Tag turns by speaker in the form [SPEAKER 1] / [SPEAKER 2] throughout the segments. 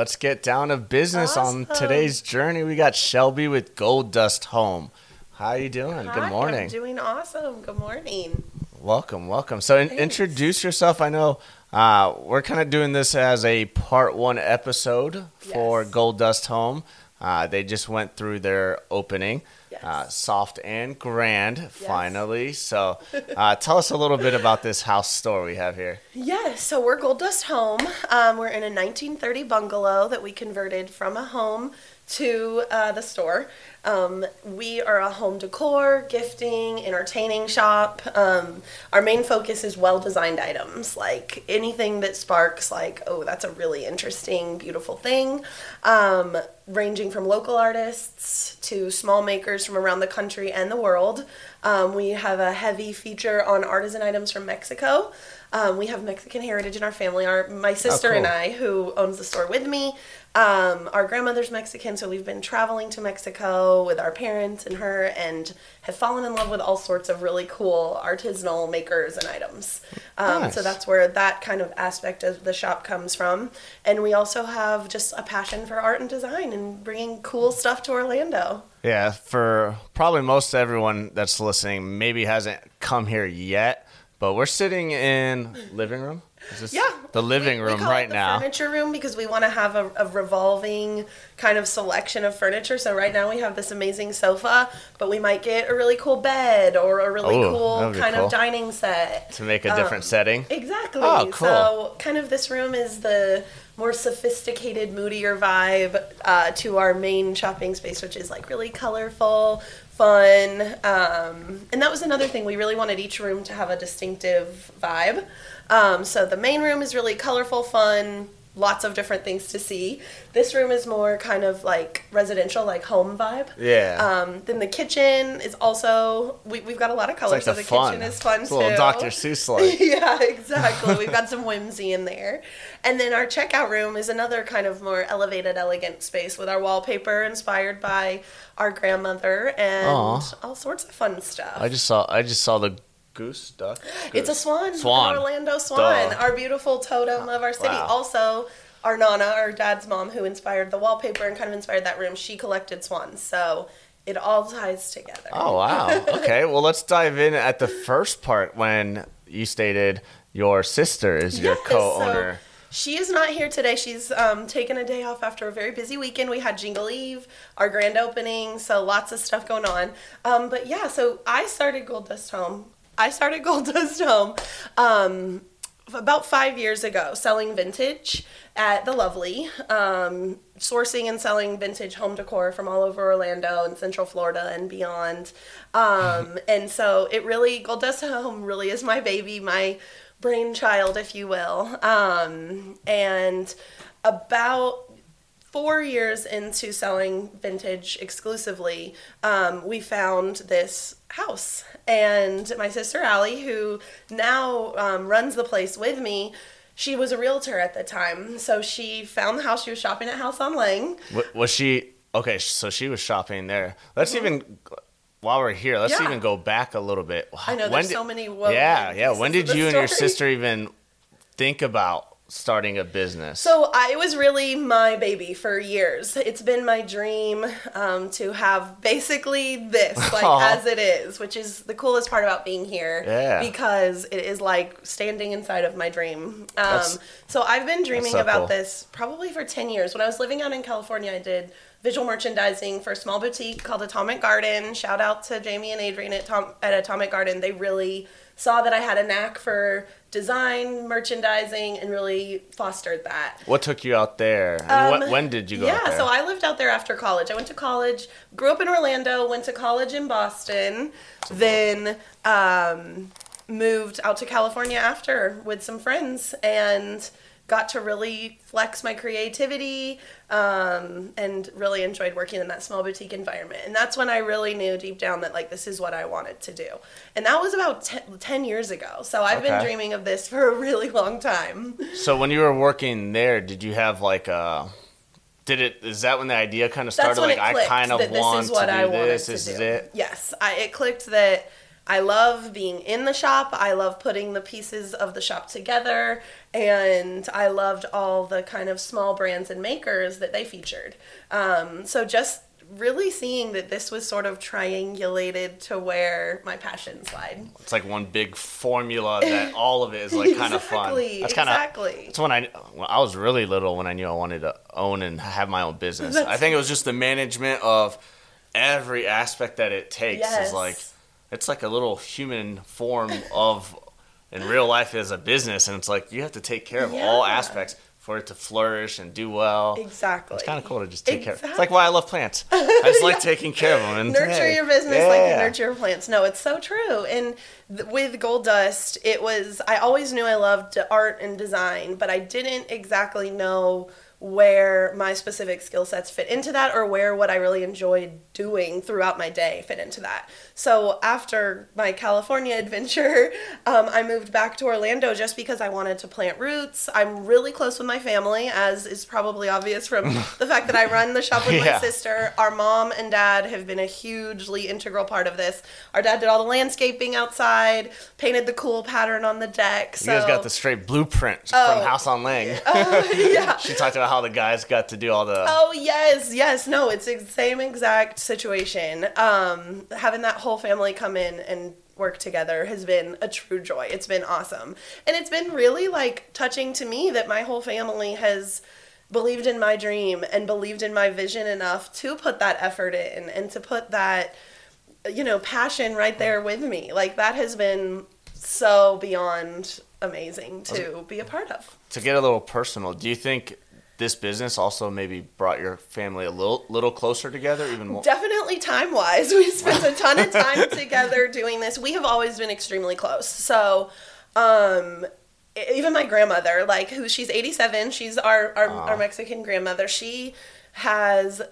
[SPEAKER 1] Let's get down to business on today's journey. We got Shelby with Gold Dust Home. How are you doing?
[SPEAKER 2] Hi,
[SPEAKER 1] Good morning.
[SPEAKER 2] I'm doing awesome. Good morning.
[SPEAKER 1] welcome, welcome. So in- introduce yourself. I know uh, we're kind of doing this as a part one episode for
[SPEAKER 2] Yes.
[SPEAKER 1] Gold Dust Home. Uh, they just went through their opening.
[SPEAKER 2] Yes.
[SPEAKER 1] Uh, soft and grand, finally. So, uh, tell us a little bit about this house store we have here.
[SPEAKER 2] Yeah, so we're Gold Dust Home. Um, we're in a 1930 bungalow that we converted from a home to uh, the store. Um, we are a home decor, gifting, entertaining shop. Um, our main focus is well designed items, like anything that sparks, like, oh, that's a really interesting, beautiful thing. Um, ranging from local artists to small makers from around the country and the world. Um, we have a heavy feature on artisan items from Mexico. Um, we have Mexican heritage in our family. Our my sister and
[SPEAKER 1] cool.
[SPEAKER 2] I, who owns the store with me, um, our grandmother's Mexican, so we've been traveling to Mexico with our parents and her, and have fallen in love with all sorts of really cool artisanal makers and items. Um,
[SPEAKER 1] Nice.
[SPEAKER 2] So that's where that kind of aspect of the shop comes from, and we also have just a passion for art and design and bringing cool stuff to Orlando.
[SPEAKER 1] Yeah, for probably most everyone that's listening, maybe hasn't come here yet, but we're sitting in living room. Is this
[SPEAKER 2] Yeah,
[SPEAKER 1] the living room
[SPEAKER 2] we- we
[SPEAKER 1] room
[SPEAKER 2] call it
[SPEAKER 1] right
[SPEAKER 2] the
[SPEAKER 1] now?
[SPEAKER 2] Furniture room because we want to have a, a revolving kind of selection of furniture. So right now we have this amazing sofa, but we might get a really cool bed or a really
[SPEAKER 1] Ooh,
[SPEAKER 2] cool kind
[SPEAKER 1] cool.
[SPEAKER 2] of dining set.
[SPEAKER 1] To make a different
[SPEAKER 2] Um,
[SPEAKER 1] setting.
[SPEAKER 2] Exactly.
[SPEAKER 1] Oh, cool.
[SPEAKER 2] So kind of this room is the more sophisticated, moodier vibe uh, to our main shopping space, which is like really colorful, fun. Um, and that was another thing. We really wanted each room to have a distinctive vibe. Um, so the main room is really colorful, fun, lots of different things to see. This room is more kind of like residential, like home vibe.
[SPEAKER 1] Yeah.
[SPEAKER 2] Um, then the kitchen is also we, we've got a lot of colors,
[SPEAKER 1] like
[SPEAKER 2] so
[SPEAKER 1] the fun.
[SPEAKER 2] kitchen is fun
[SPEAKER 1] It's
[SPEAKER 2] too.
[SPEAKER 1] a little Dr. Seuss like.
[SPEAKER 2] yeah, exactly. We've got some whimsy in there. And then our checkout room is another kind of more elevated, elegant space with our wallpaper inspired by our grandmother and
[SPEAKER 1] Aw.
[SPEAKER 2] all sorts of fun stuff.
[SPEAKER 1] I just saw I just saw the goose duck.
[SPEAKER 2] it's a swan,
[SPEAKER 1] Swan.
[SPEAKER 2] an Orlando swan,
[SPEAKER 1] Duh.
[SPEAKER 2] our beautiful totem of our city.
[SPEAKER 1] Wow.
[SPEAKER 2] Also, our Nana, our dad's mom, who inspired the wallpaper and kind of inspired that room, she collected swans. So it all ties together.
[SPEAKER 1] Oh wow. Okay, well let's dive in at the first part when you stated your sister is your
[SPEAKER 2] Yes,
[SPEAKER 1] co-owner.
[SPEAKER 2] So she is not here today. She's um, taken a day off after a very busy weekend. We had Jingle Eve, our grand opening, so lots of stuff going on. Um, but yeah, so I started Gold Dust Home. I started Gold Dust Home um, about five years ago, selling vintage at the Lovely, um, sourcing and selling vintage home decor from all over Orlando and Central Florida and beyond. Um, and so it really, Gold Dust Home really is my baby, my brainchild, if you will. Um, and about four years into selling vintage exclusively, um, we found this house. And my sister Allie, who now um, runs the place with me, she was a realtor at the time. So she found the house. She was shopping at House on Lang.
[SPEAKER 1] Wa- Was she okay? So she was shopping there. Let's even while we're here, let's
[SPEAKER 2] Mm-hmm. Yeah.
[SPEAKER 1] even go back a little bit.
[SPEAKER 2] I know,
[SPEAKER 1] When
[SPEAKER 2] there's
[SPEAKER 1] did-
[SPEAKER 2] so many
[SPEAKER 1] Yeah, yeah. When did you and your sister even think about starting a business?
[SPEAKER 2] So I it was really my baby for years. It's been my dream um, to have basically this, like
[SPEAKER 1] Aw.
[SPEAKER 2] as it is, which is the coolest part about being here.
[SPEAKER 1] Yeah.
[SPEAKER 2] Because it is like standing inside of my dream. Um, so I've been dreaming
[SPEAKER 1] so
[SPEAKER 2] about
[SPEAKER 1] cool.
[SPEAKER 2] this probably for ten years. When I was living out in California, I did visual merchandising for a small boutique called Atomic Garden. Shout out to Jamie and Adrian at, Tom, at Atomic Garden. They really saw that I had a knack for design, merchandising, and really fostered that.
[SPEAKER 1] what took you out there?
[SPEAKER 2] Um,
[SPEAKER 1] when, when did you go?
[SPEAKER 2] Yeah,
[SPEAKER 1] out there?
[SPEAKER 2] Yeah, so I lived out there after college. I went to college, grew up in Orlando, went to college in Boston, then um, moved out to California after with some friends and got to really flex my creativity um, and really enjoyed working in that small boutique environment. And that's when I really knew deep down that like this is what I wanted to do. And that was about te- 10 years ago. So I've been dreaming of this for a really long time.
[SPEAKER 1] So when you were working there, did you have like a? Did it? Is that when the idea kind of started? Like I kind of
[SPEAKER 2] that this
[SPEAKER 1] want
[SPEAKER 2] is what
[SPEAKER 1] to do
[SPEAKER 2] I wanted
[SPEAKER 1] this.
[SPEAKER 2] to
[SPEAKER 1] This
[SPEAKER 2] do.
[SPEAKER 1] is it.
[SPEAKER 2] Yes, I, it clicked that I love being in the shop. I love putting the pieces of the shop together. And I loved all the kind of small brands and makers that they featured. Um, so just really seeing that this was sort of triangulated to where my passions lied.
[SPEAKER 1] It's like one big formula that all of it is like kind of fun.
[SPEAKER 2] Exactly,
[SPEAKER 1] That's kind of
[SPEAKER 2] exactly.
[SPEAKER 1] That's when I when I was really little when I knew I wanted to own and have my own business. I think it was just the management of every aspect that it takes
[SPEAKER 2] Yes.
[SPEAKER 1] is like it's like a little human form of in real life as a business and it's like you have to take care of all aspects for it to flourish and do well.
[SPEAKER 2] Exactly.
[SPEAKER 1] It's kind of cool to just take care. of.
[SPEAKER 2] It's
[SPEAKER 1] like why I love plants. I just like taking care of them and
[SPEAKER 2] nurture
[SPEAKER 1] hey,
[SPEAKER 2] your business like you nurture your plants. No, it's so true. And th- with Gold Dust, it was I always knew I loved art and design, but I didn't exactly know where my specific skill sets fit into that or where what I really enjoyed doing throughout my day fit into that. So after my California adventure, um, I moved back to Orlando just because I wanted to plant roots. I'm really close with my family, as is probably obvious from the fact that I run the shop with
[SPEAKER 1] Yeah.
[SPEAKER 2] my sister. Our mom and dad have been a hugely integral part of this. Our dad did all the landscaping outside, painted the cool pattern on the deck.
[SPEAKER 1] You guys got the straight blueprint
[SPEAKER 2] Oh.
[SPEAKER 1] from House on Lang.
[SPEAKER 2] yeah.
[SPEAKER 1] she talked about how the guys got to do all the.
[SPEAKER 2] Oh yes, yes. No, it's the same exact situation. Um, having that whole family come in and work together has been a true joy. It's been awesome, and it's been really like touching to me that my whole family has believed in my dream and believed in my vision enough to put that effort in and to put that you know passion right there with me. Like that has been so beyond amazing to be a part of.
[SPEAKER 1] To get a little personal, do you think this business also maybe brought your family a little little closer together, even more?
[SPEAKER 2] Definitely time wise. We spent a ton of time together doing this. We have always been extremely close. So, um, even my grandmother, like who she's 87, she's our, our, our Mexican grandmother, she has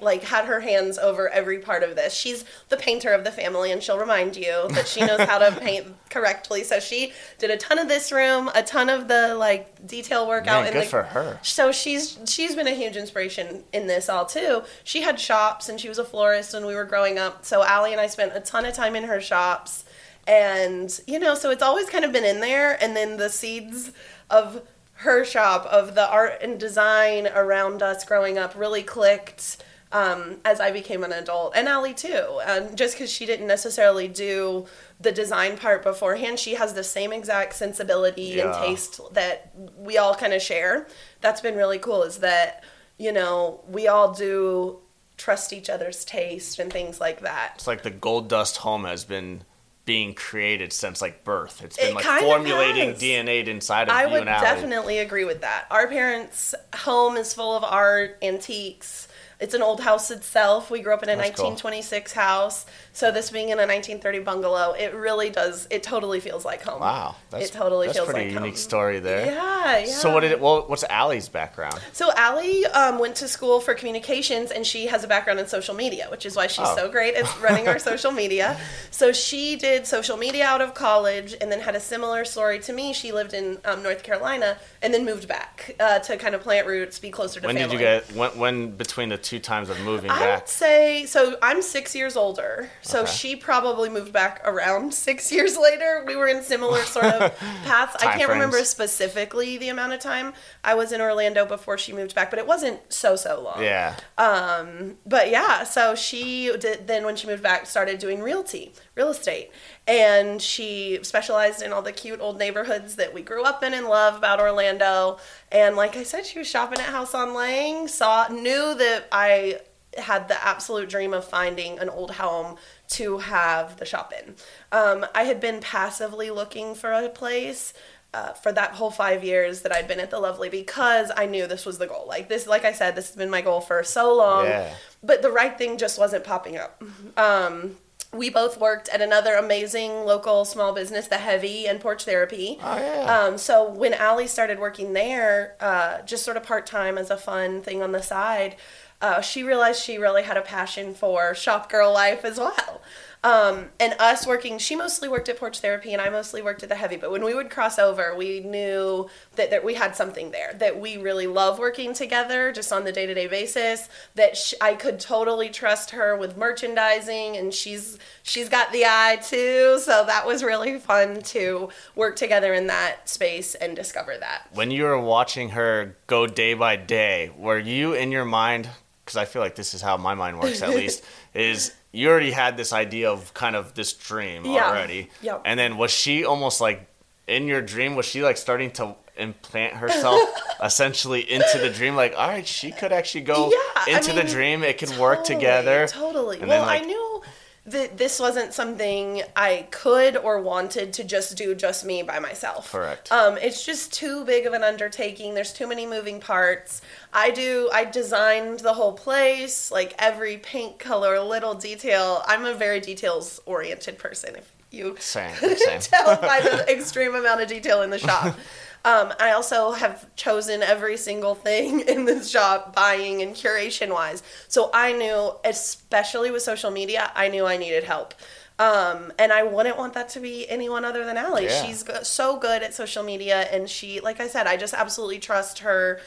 [SPEAKER 2] like had her hands over every part of this. She's the painter of the family and she'll remind you that she knows how to paint correctly. So she did a ton of this room, a ton of the like detail work out in
[SPEAKER 1] good
[SPEAKER 2] the
[SPEAKER 1] for her.
[SPEAKER 2] so she's she's been a huge inspiration in this all too. She had shops and she was a florist when we were growing up. So Allie and I spent a ton of time in her shops, and you know, so it's always kind of been in there. And then the seeds of her shop of the art and design around us growing up really clicked um, as I became an adult, and Allie too. And just because she didn't necessarily do the design part beforehand, she has the same exact sensibility and taste that we all kind of share. That's been really cool. Is that you know we all do trust each other's taste and things like that.
[SPEAKER 1] It's like the gold dust home has been being created since like birth. It's been
[SPEAKER 2] It
[SPEAKER 1] like formulating
[SPEAKER 2] has.
[SPEAKER 1] DNA inside of
[SPEAKER 2] I
[SPEAKER 1] you
[SPEAKER 2] would definitely agree with that. Our parents' home is full of art, antiques. It's an old house itself. We grew up in a
[SPEAKER 1] That's cool.
[SPEAKER 2] 1926 house. So this being in a 1930 bungalow, it really does. It totally feels like home.
[SPEAKER 1] Wow, that's
[SPEAKER 2] it totally
[SPEAKER 1] that's
[SPEAKER 2] feels
[SPEAKER 1] pretty
[SPEAKER 2] like
[SPEAKER 1] unique
[SPEAKER 2] home.
[SPEAKER 1] story there.
[SPEAKER 2] Yeah, yeah.
[SPEAKER 1] So what did it? Well, what's Allie's background?
[SPEAKER 2] So Allie um, went to school for communications, and she has a background in social media, which is why she's
[SPEAKER 1] Oh.
[SPEAKER 2] so great at running our social media. So she did social media out of college, and then had a similar story to me. She lived in um, North Carolina, and then moved back uh, to kind of plant roots, be closer to
[SPEAKER 1] When
[SPEAKER 2] family.
[SPEAKER 1] did you get? When, when between the two times of moving
[SPEAKER 2] I
[SPEAKER 1] back?
[SPEAKER 2] would say so. I'm six years older, so
[SPEAKER 1] Okay.
[SPEAKER 2] she probably moved back around six years later. We were in similar sort of paths. I can't remember specifically the amount of time I was in Orlando before she moved back, but it wasn't so so long.
[SPEAKER 1] Yeah.
[SPEAKER 2] Um, but yeah, so she did then when she moved back started doing realty, real estate, and she specialized in all the cute old neighborhoods that we grew up in and love about Orlando. And like I said, she was shopping at House on Lang, saw knew that I had the absolute dream of finding an old home to have the shop in. Um, I had been passively looking for a place uh, for that whole five years that I'd been at the Lovely because I knew this was the goal. Like this, like I said, this has been my goal for so long.
[SPEAKER 1] Yeah.
[SPEAKER 2] But the right thing just wasn't popping up. Um, we both worked at another amazing local small business, The Heavy and Porch Therapy.
[SPEAKER 1] Oh, yeah.
[SPEAKER 2] Um, so when Allie started working there, uh, just sort of part time as a fun thing on the side, uh, she realized she really had a passion for shop girl life as well. Um, and us working, she mostly worked at Porch Therapy and I mostly worked at the Heavy. But when we would cross over, we knew that, that we had something there, that we really love working together just on the day to day basis, that sh- I could totally trust her with merchandising and she's she's got the eye too. So that was really fun to work together in that space and discover that.
[SPEAKER 1] When you were watching her go day by day, were you in your mind? Because I feel like this is how my mind works, at least. Is you already had this idea of kind of this dream
[SPEAKER 2] Yeah.
[SPEAKER 1] already,
[SPEAKER 2] Yep.
[SPEAKER 1] and then was she almost like in your dream? Was she like starting to implant herself essentially into the dream? Like, all right, she could actually go
[SPEAKER 2] Yeah, I
[SPEAKER 1] into the dream. It could work together.
[SPEAKER 2] Totally.
[SPEAKER 1] And
[SPEAKER 2] well,
[SPEAKER 1] then, like-
[SPEAKER 2] I knew that this wasn't something I could or wanted to just do just me by myself.
[SPEAKER 1] Correct.
[SPEAKER 2] Um, it's just too big of an undertaking. There's too many moving parts. I do. I designed the whole place, like every paint color, little detail. I'm a very details oriented person. If you
[SPEAKER 1] Same, same.
[SPEAKER 2] tell by the extreme amount of detail in the shop. Um, I also have chosen every single thing in this shop, buying and curation wise. So I knew, especially with social media, I knew I needed help. Um, and I wouldn't want that to be anyone other than Allie.
[SPEAKER 1] Yeah.
[SPEAKER 2] She's so good at social media, and she, like I said, I just absolutely trust her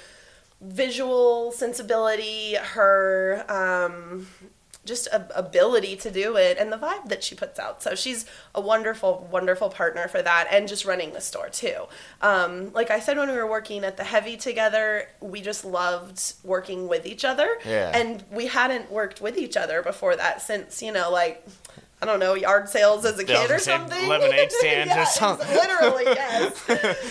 [SPEAKER 2] visual sensibility, her um, just a, ability to do it, and the vibe that she puts out. So she's a wonderful, wonderful partner for that, and just running the store too. Um, like I said when we were working at the Heavy together, we just loved working with each other,
[SPEAKER 1] Yeah.
[SPEAKER 2] and we hadn't worked with each other before that since you know like. I don't know, yard sales as a
[SPEAKER 1] Yeah, I was
[SPEAKER 2] kid or something.
[SPEAKER 1] lemonade stands or something.
[SPEAKER 2] Literally, yes.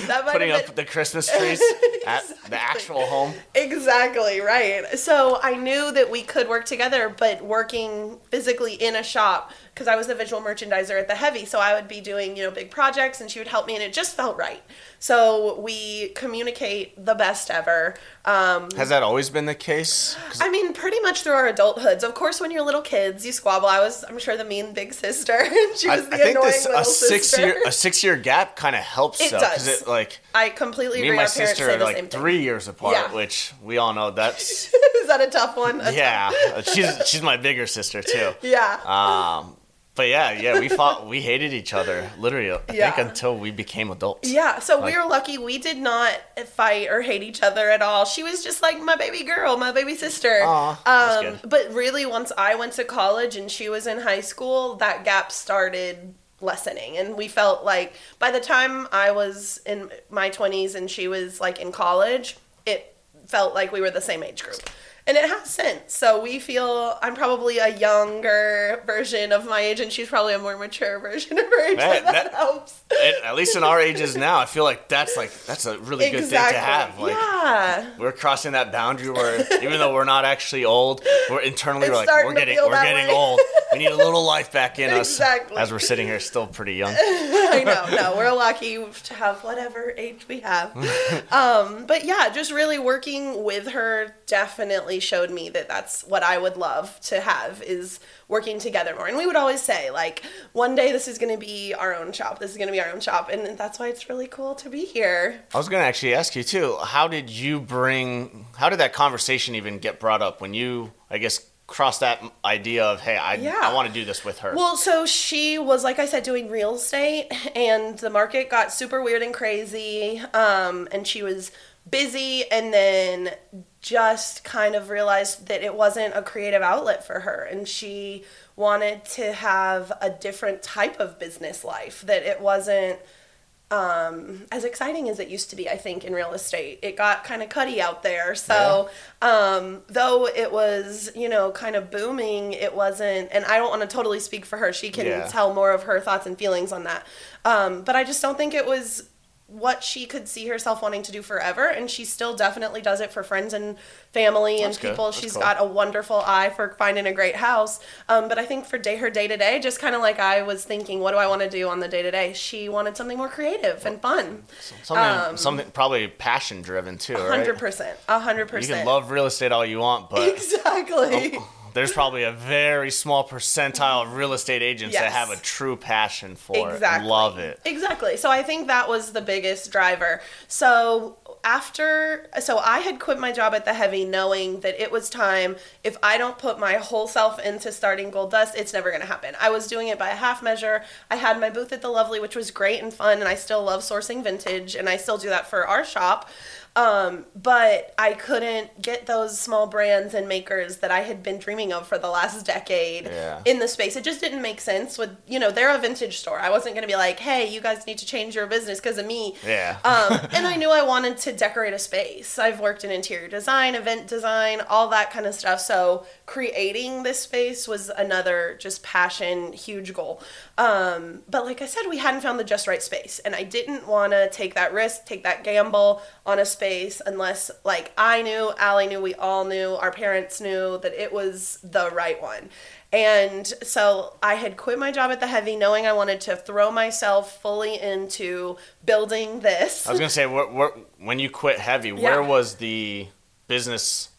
[SPEAKER 2] That might
[SPEAKER 1] Putting
[SPEAKER 2] have
[SPEAKER 1] up the Christmas trees at the actual home.
[SPEAKER 2] Exactly, right. So I knew that we could work together, but working physically in a shop because I was the visual merchandiser at the Heavy, so I would be doing, you know, big projects and she would help me and it just felt right. So we communicate the best ever. Um,
[SPEAKER 1] Has that always been the case?
[SPEAKER 2] I mean, pretty much through our adulthoods. Of course, when you're little kids, you squabble. I was, I'm sure, the mean big sister. she
[SPEAKER 1] I,
[SPEAKER 2] was the
[SPEAKER 1] I think
[SPEAKER 2] annoying
[SPEAKER 1] this
[SPEAKER 2] little
[SPEAKER 1] a six
[SPEAKER 2] sister.
[SPEAKER 1] year a six year gap kind of helps
[SPEAKER 2] It
[SPEAKER 1] though
[SPEAKER 2] does.
[SPEAKER 1] it like
[SPEAKER 2] I completely
[SPEAKER 1] me
[SPEAKER 2] agree.
[SPEAKER 1] and my sister are like three years apart,
[SPEAKER 2] Yeah.
[SPEAKER 1] which we all know that's
[SPEAKER 2] Is that a tough one? A
[SPEAKER 1] yeah. She's she's my bigger sister too.
[SPEAKER 2] Yeah.
[SPEAKER 1] Um, but yeah, yeah, we fought, we hated each other literally. I
[SPEAKER 2] Yeah.
[SPEAKER 1] think until we became adults.
[SPEAKER 2] Yeah, so
[SPEAKER 1] Like-
[SPEAKER 2] we were lucky. We did not fight or hate each other at all. She was just like my baby girl, my baby sister.
[SPEAKER 1] Aw, that's
[SPEAKER 2] um,
[SPEAKER 1] good.
[SPEAKER 2] but really, once I went to college and she was in high school, that gap started lessening, and we felt like by the time I was in my twenties and she was like in college, it felt like we were the same age group. And it has since. So we feel I'm probably a younger version of my age, and she's probably a more mature version of her age.
[SPEAKER 1] Man,
[SPEAKER 2] so that,
[SPEAKER 1] that-
[SPEAKER 2] helps.
[SPEAKER 1] At, least in our ages now, I feel like that's like that's a really good thing to have. Like
[SPEAKER 2] yeah.
[SPEAKER 1] we're crossing that boundary where even though we're not actually old, we're internally we're like we're getting we're getting
[SPEAKER 2] way.
[SPEAKER 1] old. We need a little life back in us.
[SPEAKER 2] Exactly.
[SPEAKER 1] As we're sitting here still pretty young.
[SPEAKER 2] I know. No, we're lucky to have whatever age we have. Um, but yeah, just really working with her definitely showed me that that's what I would love to have is working together more. And we would always say like, one day this is going to be our own shop. This is going to be our own shop, and that's why it's really cool to be here.
[SPEAKER 1] I was gonna actually ask you too. How did you bring? How did that conversation even get brought up when you, I guess, crossed that idea of, hey, I,
[SPEAKER 2] Yeah.
[SPEAKER 1] I want to do this with her.
[SPEAKER 2] Well, so she was, like I said, doing real estate, and the market got super weird and crazy. Um, and she was busy, and then just kind of realized that it wasn't a creative outlet for her, and she wanted to have a different type of business life. That it wasn't um, as exciting as it used to be, I think, in real estate. It got kind of cutty out there. So, um, though it was, you know, kind of booming, it wasn't, and I don't want to totally speak for her. She can
[SPEAKER 1] Yeah.
[SPEAKER 2] tell more of her thoughts and feelings on that. Um, but I just don't think it was what she could see herself wanting to do forever. And she still definitely does it for friends and family
[SPEAKER 1] That's
[SPEAKER 2] and
[SPEAKER 1] good.
[SPEAKER 2] people.
[SPEAKER 1] That's
[SPEAKER 2] She's
[SPEAKER 1] cool.
[SPEAKER 2] got a wonderful eye for finding a great house. Um, but I think for day her day to day, just kind of like I was thinking, what do I want to do on the day to day? She wanted something more creative and fun.
[SPEAKER 1] something,
[SPEAKER 2] um,
[SPEAKER 1] something probably passion driven too, right?
[SPEAKER 2] Hundred percent, a hundred
[SPEAKER 1] You can love real estate all you want, but
[SPEAKER 2] exactly.
[SPEAKER 1] There's probably a very small percentile of real estate agents that have a true passion for it.
[SPEAKER 2] Exactly.
[SPEAKER 1] and Love it.
[SPEAKER 2] Exactly. So I think that was the biggest driver. So after, so I had quit my job at the Heavy knowing that it was time. If I don't put my whole self into starting Gold Dust, it's never going to happen. I was doing it by a half measure. I had my booth at the Lovely, which was great and fun, and I still love sourcing vintage, and I still do that for our shop. Um, but I couldn't get those small brands and makers that I had been dreaming of for the last decade
[SPEAKER 1] Yeah.
[SPEAKER 2] in the space. It just didn't make sense with, you know, they're a vintage store. I wasn't going to be like, hey, you guys need to change your business because of me.
[SPEAKER 1] Yeah.
[SPEAKER 2] Um, and I knew I wanted to decorate a space. I've worked in interior design, event design, all that kind of stuff. So creating this space was another just passion, huge goal. Um, but like I said, we hadn't found the just right space. And I didn't want to take that risk, take that gamble on a space unless like I knew, Allie knew, we all knew, our parents knew that it was the right one. And so I had quit my job at the Heavy knowing I wanted to throw myself fully into building this.
[SPEAKER 1] I was gonna say, where, where, when you quit heavy, where was the business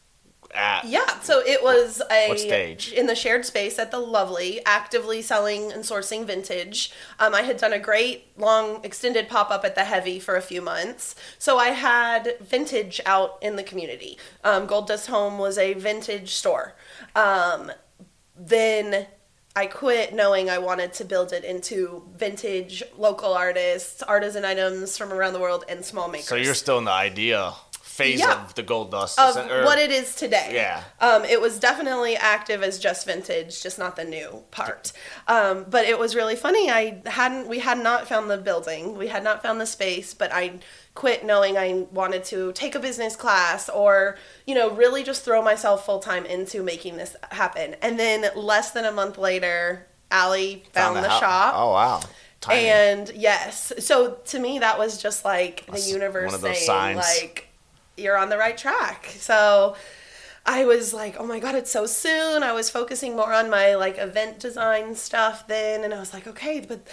[SPEAKER 1] at?
[SPEAKER 2] Yeah, so it was a
[SPEAKER 1] What stage?
[SPEAKER 2] in the shared space at the Lovely, actively selling and sourcing vintage. Um, I had done a great long extended pop up at the Heavy for a few months, so I had vintage out in the community. Um, Gold Dust Home was a vintage store. Um, then I quit knowing I wanted to build it into vintage, local artists, artisan items from around the world, and small makers
[SPEAKER 1] So you're still in the idea phase
[SPEAKER 2] Yeah.
[SPEAKER 1] of the gold dust.
[SPEAKER 2] of
[SPEAKER 1] or-
[SPEAKER 2] what it is today.
[SPEAKER 1] Yeah.
[SPEAKER 2] Um, it was definitely active as just vintage, just not the new part. Um, but it was really funny. I hadn't, we had not found the building, we had not found the space, but I quit knowing I wanted to take a business class or, you know, really just throw myself full time into making this happen. And then less than a month later, Allie found, the,
[SPEAKER 1] hou-
[SPEAKER 2] shop.
[SPEAKER 1] Oh wow. Timing.
[SPEAKER 2] And yes, so to me that was just like the universe
[SPEAKER 1] one of those
[SPEAKER 2] saying
[SPEAKER 1] signs.
[SPEAKER 2] like you're on the right track. So I was like, oh my god, it's so soon. I was focusing more on my like event design stuff then, and I was like, okay, but.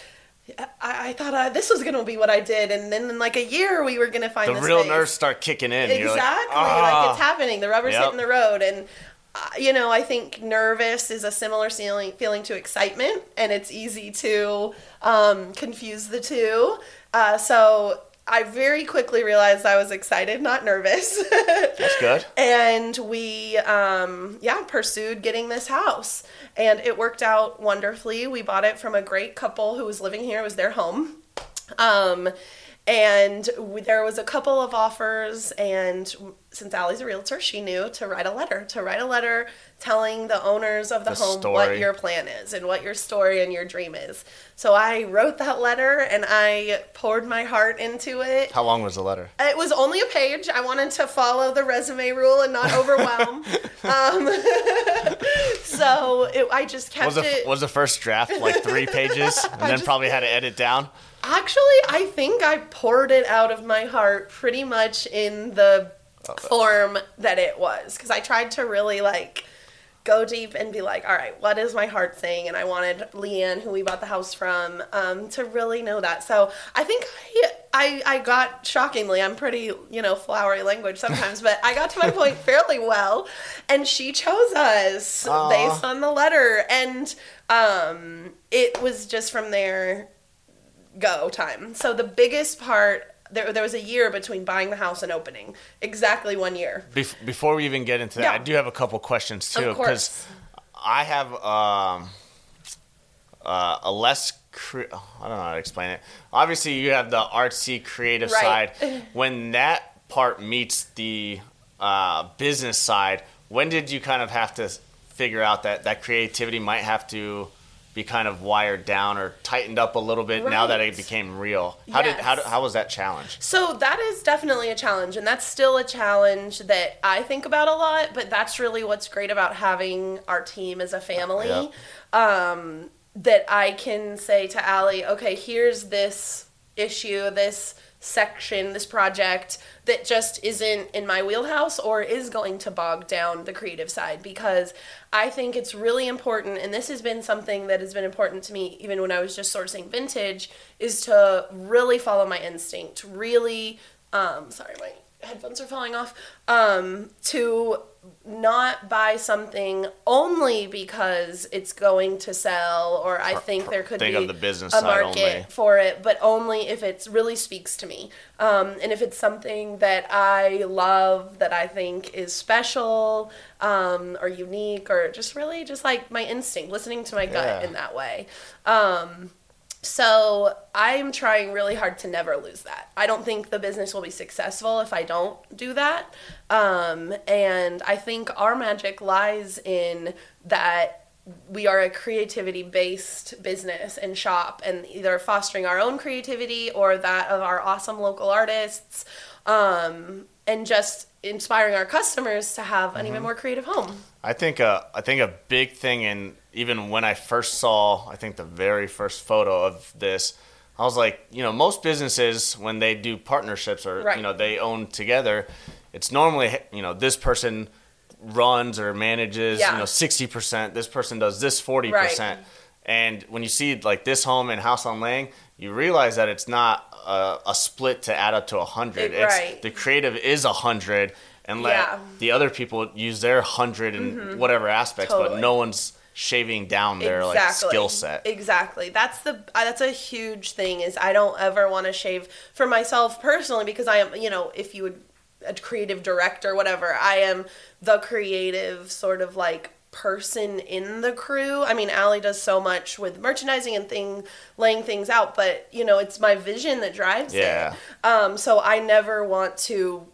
[SPEAKER 2] I, I thought uh, this was gonna be what I did, and then in like a year we were gonna find
[SPEAKER 1] the real
[SPEAKER 2] space.
[SPEAKER 1] nerves start kicking in.
[SPEAKER 2] Exactly.
[SPEAKER 1] Like,
[SPEAKER 2] like,
[SPEAKER 1] "Ah."
[SPEAKER 2] it's happening. The rubber's
[SPEAKER 1] Yep.
[SPEAKER 2] hitting the road. And, uh, you know, I think nervous is a similar feeling, feeling to excitement, and it's easy to um, confuse the two. Uh, so I very quickly realized I was excited, not nervous.
[SPEAKER 1] That's good.
[SPEAKER 2] and we um, yeah pursued getting this house. And it worked out wonderfully. We bought it from a great couple who was living here. It was their home. Um, and we, there was a couple of offers. And since Allie's a realtor she knew to write a letter to write a letter telling the owners of the,
[SPEAKER 1] The
[SPEAKER 2] home what your plan is and what your story and your dream is so i wrote that letter and i poured my heart into it
[SPEAKER 1] How long was the letter?
[SPEAKER 2] it was only a page. I wanted to follow the resume rule and not overwhelm. um, so it, I just kept
[SPEAKER 1] Was the
[SPEAKER 2] it.
[SPEAKER 1] was the first draft like three pages, and then
[SPEAKER 2] just-
[SPEAKER 1] probably had to edit down?
[SPEAKER 2] Actually, I think I poured it out of my heart pretty much in the form that it was because I tried to really like go deep and be like, all right, what is my heart saying? And I wanted Leanne, who we bought the house from, um, to really know that. So I think I, I, I got shockingly, I'm pretty, you know, flowery language sometimes, but I got to my point fairly well. And she chose us
[SPEAKER 1] Aw.
[SPEAKER 2] based on the letter. And um, it was just from there go time. So the biggest part there, there was a year between buying the house and opening. Exactly one year.
[SPEAKER 1] Bef- before we even get into that,
[SPEAKER 2] Yeah.
[SPEAKER 1] I do have a couple questions too, because. I have um, uh, a less. Cre- I don't know how to explain it. Obviously, you have the artsy, creative
[SPEAKER 2] Right.
[SPEAKER 1] side. When that part meets the uh, business side, when did you kind of have to figure out that that creativity might have to be kind of wired down or tightened up a little bit now that it became real? How did how, how was that challenge?
[SPEAKER 2] So that is definitely a challenge, and that's still a challenge that I think about a lot. But that's really what's great about having our team as a family.
[SPEAKER 1] Yep.
[SPEAKER 2] Um, that I can say to Allie, okay, here's this issue, this section, this project that just isn't in my wheelhouse or is going to bog down the creative side because I think it's really important and this has been something that has been important to me even when I was just sourcing vintage is to really follow my instinct really um sorry my headphones are falling off. Um, to not buy something only because it's going to sell, or I think there could
[SPEAKER 1] think
[SPEAKER 2] be
[SPEAKER 1] the
[SPEAKER 2] a market for it, but only if it really speaks to me. Um, and if it's something that I love, that I think is special um, or unique, or just really just like my instinct, listening to my gut
[SPEAKER 1] Yeah.
[SPEAKER 2] in that way. Um, so I'm trying really hard to never lose that. I don't think the business will be successful if I don't do that. Um, and I think our magic lies in that we are a creativity based business and shop and either fostering our own creativity or that of our awesome local artists um, and just inspiring our customers to have an even more creative home.
[SPEAKER 1] I think uh, I think a big thing, and even when I first saw, I think the very first photo of this, I was like, you know, most businesses when they do partnerships or
[SPEAKER 2] Right.
[SPEAKER 1] you know they own together, it's normally you know this person runs or manages
[SPEAKER 2] Yeah.
[SPEAKER 1] you know sixty percent, this person does this forty percent, and when you see like this home and House on Lang, you realize that it's not a, a split to add up to a hundred.
[SPEAKER 2] It- right.
[SPEAKER 1] the creative is a hundred. And let
[SPEAKER 2] Yeah.
[SPEAKER 1] the other people use their hundred in whatever aspects, but
[SPEAKER 2] Mm-hmm.
[SPEAKER 1] No one's shaving down their like skill set.
[SPEAKER 2] Exactly. That's the uh, that's a huge thing. Is I don't ever want to shave for myself personally because I am you know if you would a creative director whatever I am the creative sort of like person in the crew. I mean, Allie does so much with merchandising and thing laying things out, but you know it's my vision that drives
[SPEAKER 1] Yeah.
[SPEAKER 2] it. Um, so I never want to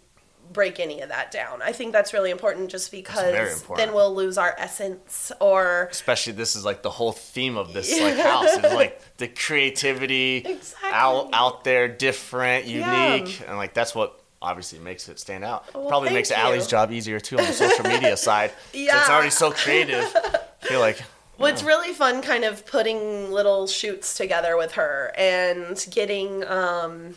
[SPEAKER 2] break any of that down. I think that's really important just because
[SPEAKER 1] important.
[SPEAKER 2] then we'll lose our essence or
[SPEAKER 1] Especially this is like the whole theme of this like house is like the creativity
[SPEAKER 2] Exactly.
[SPEAKER 1] out out there, different,
[SPEAKER 2] Yeah.
[SPEAKER 1] unique, and like that's what obviously makes it stand out.
[SPEAKER 2] Well,
[SPEAKER 1] Probably makes
[SPEAKER 2] you.
[SPEAKER 1] Allie's job easier too on the social media side. So it's already so creative. I feel like
[SPEAKER 2] Well, it's really fun kind of putting little shoots together with her and getting um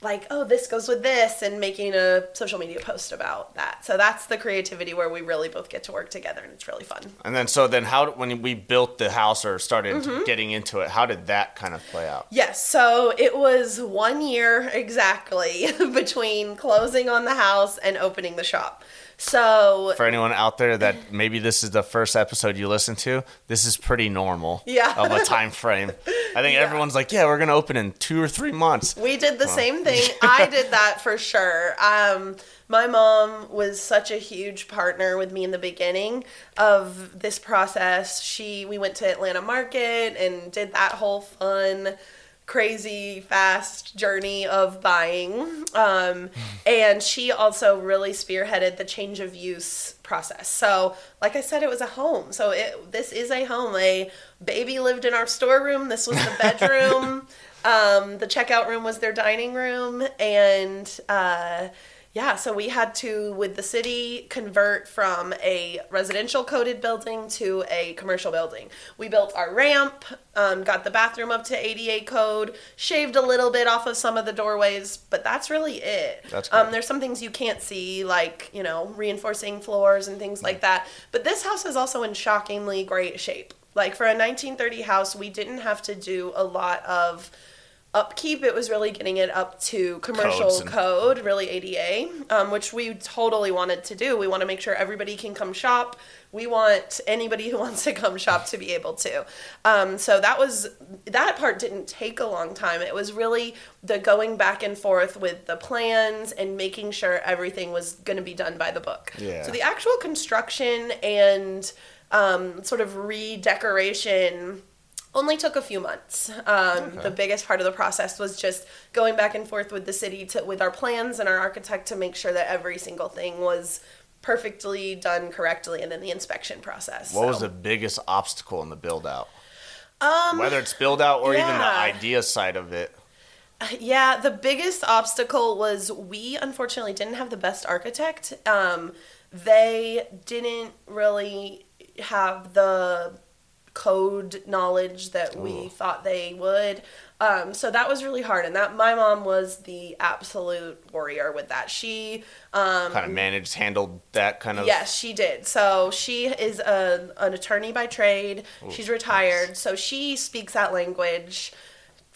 [SPEAKER 2] like, oh, this goes with this and making a social media post about that. So that's the creativity where we really both get to work together and it's really fun.
[SPEAKER 1] and then so then how when we built the house or started
[SPEAKER 2] Mm-hmm.
[SPEAKER 1] getting into it, how did that kind of play out?
[SPEAKER 2] Yes, so it was one year exactly between closing on the house and opening the shop. So
[SPEAKER 1] for anyone out there that maybe this is the first episode you listen to, this is pretty normal.
[SPEAKER 2] Yeah.
[SPEAKER 1] Of a time frame. I think
[SPEAKER 2] Yeah.
[SPEAKER 1] everyone's like, yeah, we're gonna open in two or three months.
[SPEAKER 2] We did the same thing. I did that for sure. Um, my mom was such a huge partner with me in the beginning of this process. She we went to Atlanta Market and did that whole fun crazy fast journey of buying um, and she also really spearheaded the change of use process. So like i said it was a home. So it this is a home. A baby lived in our storeroom. This was the bedroom. Um, the checkout room was their dining room. And uh, yeah, so we had to, with the city, convert from a residential coded building to a commercial building. We built our ramp, um, got the bathroom up to ADA code, shaved a little bit off of some of the doorways, but that's really it.
[SPEAKER 1] That's
[SPEAKER 2] um, there's some things you can't see, like, you know, reinforcing floors and things like that. But this house is also in shockingly great shape. Like, for a 1930 house, we didn't have to do a lot of upkeep it was really getting it up to commercial
[SPEAKER 1] and-
[SPEAKER 2] code really ada um, which we totally wanted to do. We want to make sure everybody can come shop. We want anybody who wants to come shop to be able to. Um, so that was that part didn't take a long time. It was really the going back and forth with the plans and making sure everything was going to be done by the book.
[SPEAKER 1] Yeah.
[SPEAKER 2] so the actual construction and um, sort of redecoration only took a few months. Um, The biggest part of the process was just going back and forth with the city to with our plans and our architect to make sure that every single thing was perfectly done correctly, and then the inspection process.
[SPEAKER 1] What was the biggest obstacle in the build out?
[SPEAKER 2] um,
[SPEAKER 1] Whether it's build out or even the idea side of it.
[SPEAKER 2] Yeah, the biggest obstacle was we unfortunately didn't have the best architect. Um, they didn't really have the code knowledge that we thought they would. Um, so that was really hard, and that my mom was the absolute warrior with that. She um,
[SPEAKER 1] Kind of managed, handled that kind of.
[SPEAKER 2] Yes, she did. So she is a, an attorney by trade. She's retired, so she speaks that language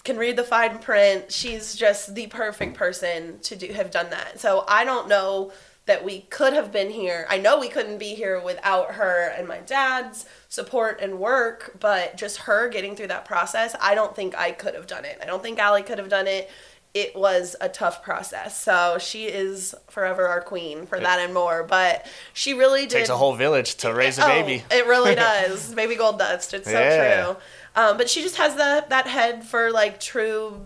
[SPEAKER 2] can read the fine print. She's just the perfect person to do have done that. So I don't know that we could have been here. I know we couldn't be here without her and my dad's support and work, but just her getting through that process, I don't think I could have done it. I don't think Allie could have done it. It was a tough process. So she is forever our queen for that and more. But she really did.
[SPEAKER 1] Takes a whole village to raise a
[SPEAKER 2] Oh,
[SPEAKER 1] baby.
[SPEAKER 2] It really does. Baby gold dust. It's so
[SPEAKER 1] Yeah.
[SPEAKER 2] true. Um, but she just has that that head for like true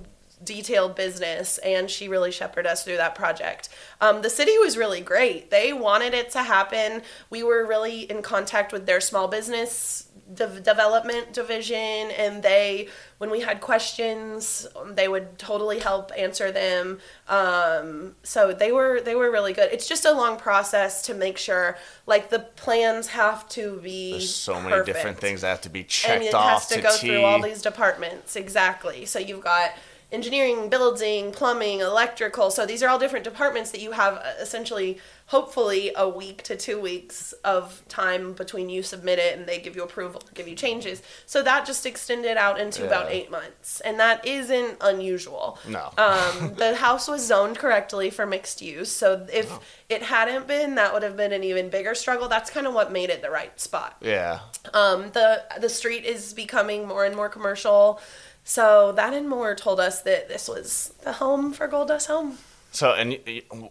[SPEAKER 2] detailed business and she really shepherded us through that project. Um, the city was really great. They wanted it to happen. We were really in contact with their small business de- development division and they when we had questions um, they would totally help answer them. Um, so they were they were really good. It's just a long process to make sure like the plans have to be
[SPEAKER 1] There's so many different things that have to be
[SPEAKER 2] and
[SPEAKER 1] checked
[SPEAKER 2] it
[SPEAKER 1] off
[SPEAKER 2] has to,
[SPEAKER 1] to
[SPEAKER 2] go
[SPEAKER 1] T.
[SPEAKER 2] through all these departments. Exactly. So you've got engineering building plumbing electrical. So these are all different departments that you have uh, essentially hopefully a week to two weeks of time between you submit it and they give you approval give you changes. So that just extended out into about eight months. And that isn't unusual.
[SPEAKER 1] No.
[SPEAKER 2] um, the house was zoned correctly for mixed use. So if it hadn't been that would have been an even bigger struggle. That's kind of what made it the right spot.
[SPEAKER 1] Yeah.
[SPEAKER 2] um, the the street is becoming more and more commercial. So that and more told us that this was the home for Gold Dust Home.
[SPEAKER 1] So, and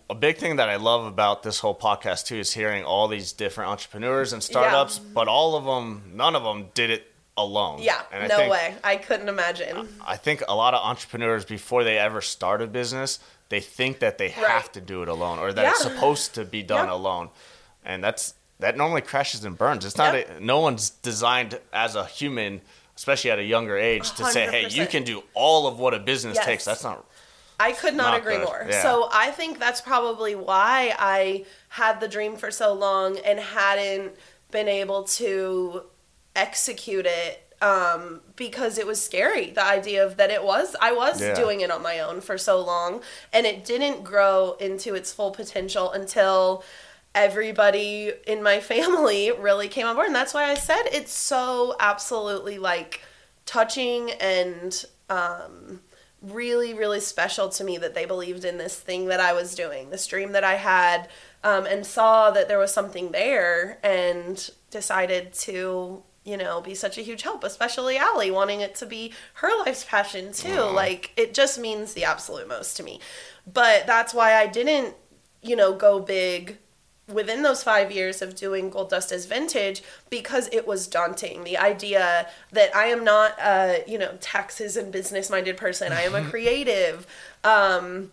[SPEAKER 1] a big thing that I love about this whole podcast too is hearing all these different entrepreneurs and startups, but all of them, none of them did it alone.
[SPEAKER 2] Yeah,
[SPEAKER 1] And I
[SPEAKER 2] no
[SPEAKER 1] think-
[SPEAKER 2] way. I couldn't imagine.
[SPEAKER 1] I think a lot of entrepreneurs, before they ever start a business, they think that they have to do it alone or that it's supposed to be done
[SPEAKER 2] Yeah.
[SPEAKER 1] alone, and that's that normally crashes and burns. It's not. A, no one's designed as a human, especially at a younger age, to say, "Hey, you can do all of what a business
[SPEAKER 2] Yes.
[SPEAKER 1] takes." That's not.
[SPEAKER 2] I could not,
[SPEAKER 1] Not
[SPEAKER 2] agree
[SPEAKER 1] good,
[SPEAKER 2] more.
[SPEAKER 1] yeah.
[SPEAKER 2] So I think that's probably why I had the dream for so long and hadn't been able to execute it um, because it was scary. The idea of that it was I was
[SPEAKER 1] Yeah.
[SPEAKER 2] doing it on my own for so long, and it didn't grow into its full potential until everybody in my family really came on board, and that's why I said it's so absolutely like touching and um, really, really special to me that they believed in this thing that I was doing, this dream that I had, um, and saw that there was something there and decided to, you know, be such a huge help, especially Allie wanting it to be her life's passion too. Like, it just means the absolute most to me. But that's why I didn't, you know, go big within those five years of doing gold dust as vintage because it was daunting. The idea that i am not a you know taxes and business minded person. I am a creative. Um,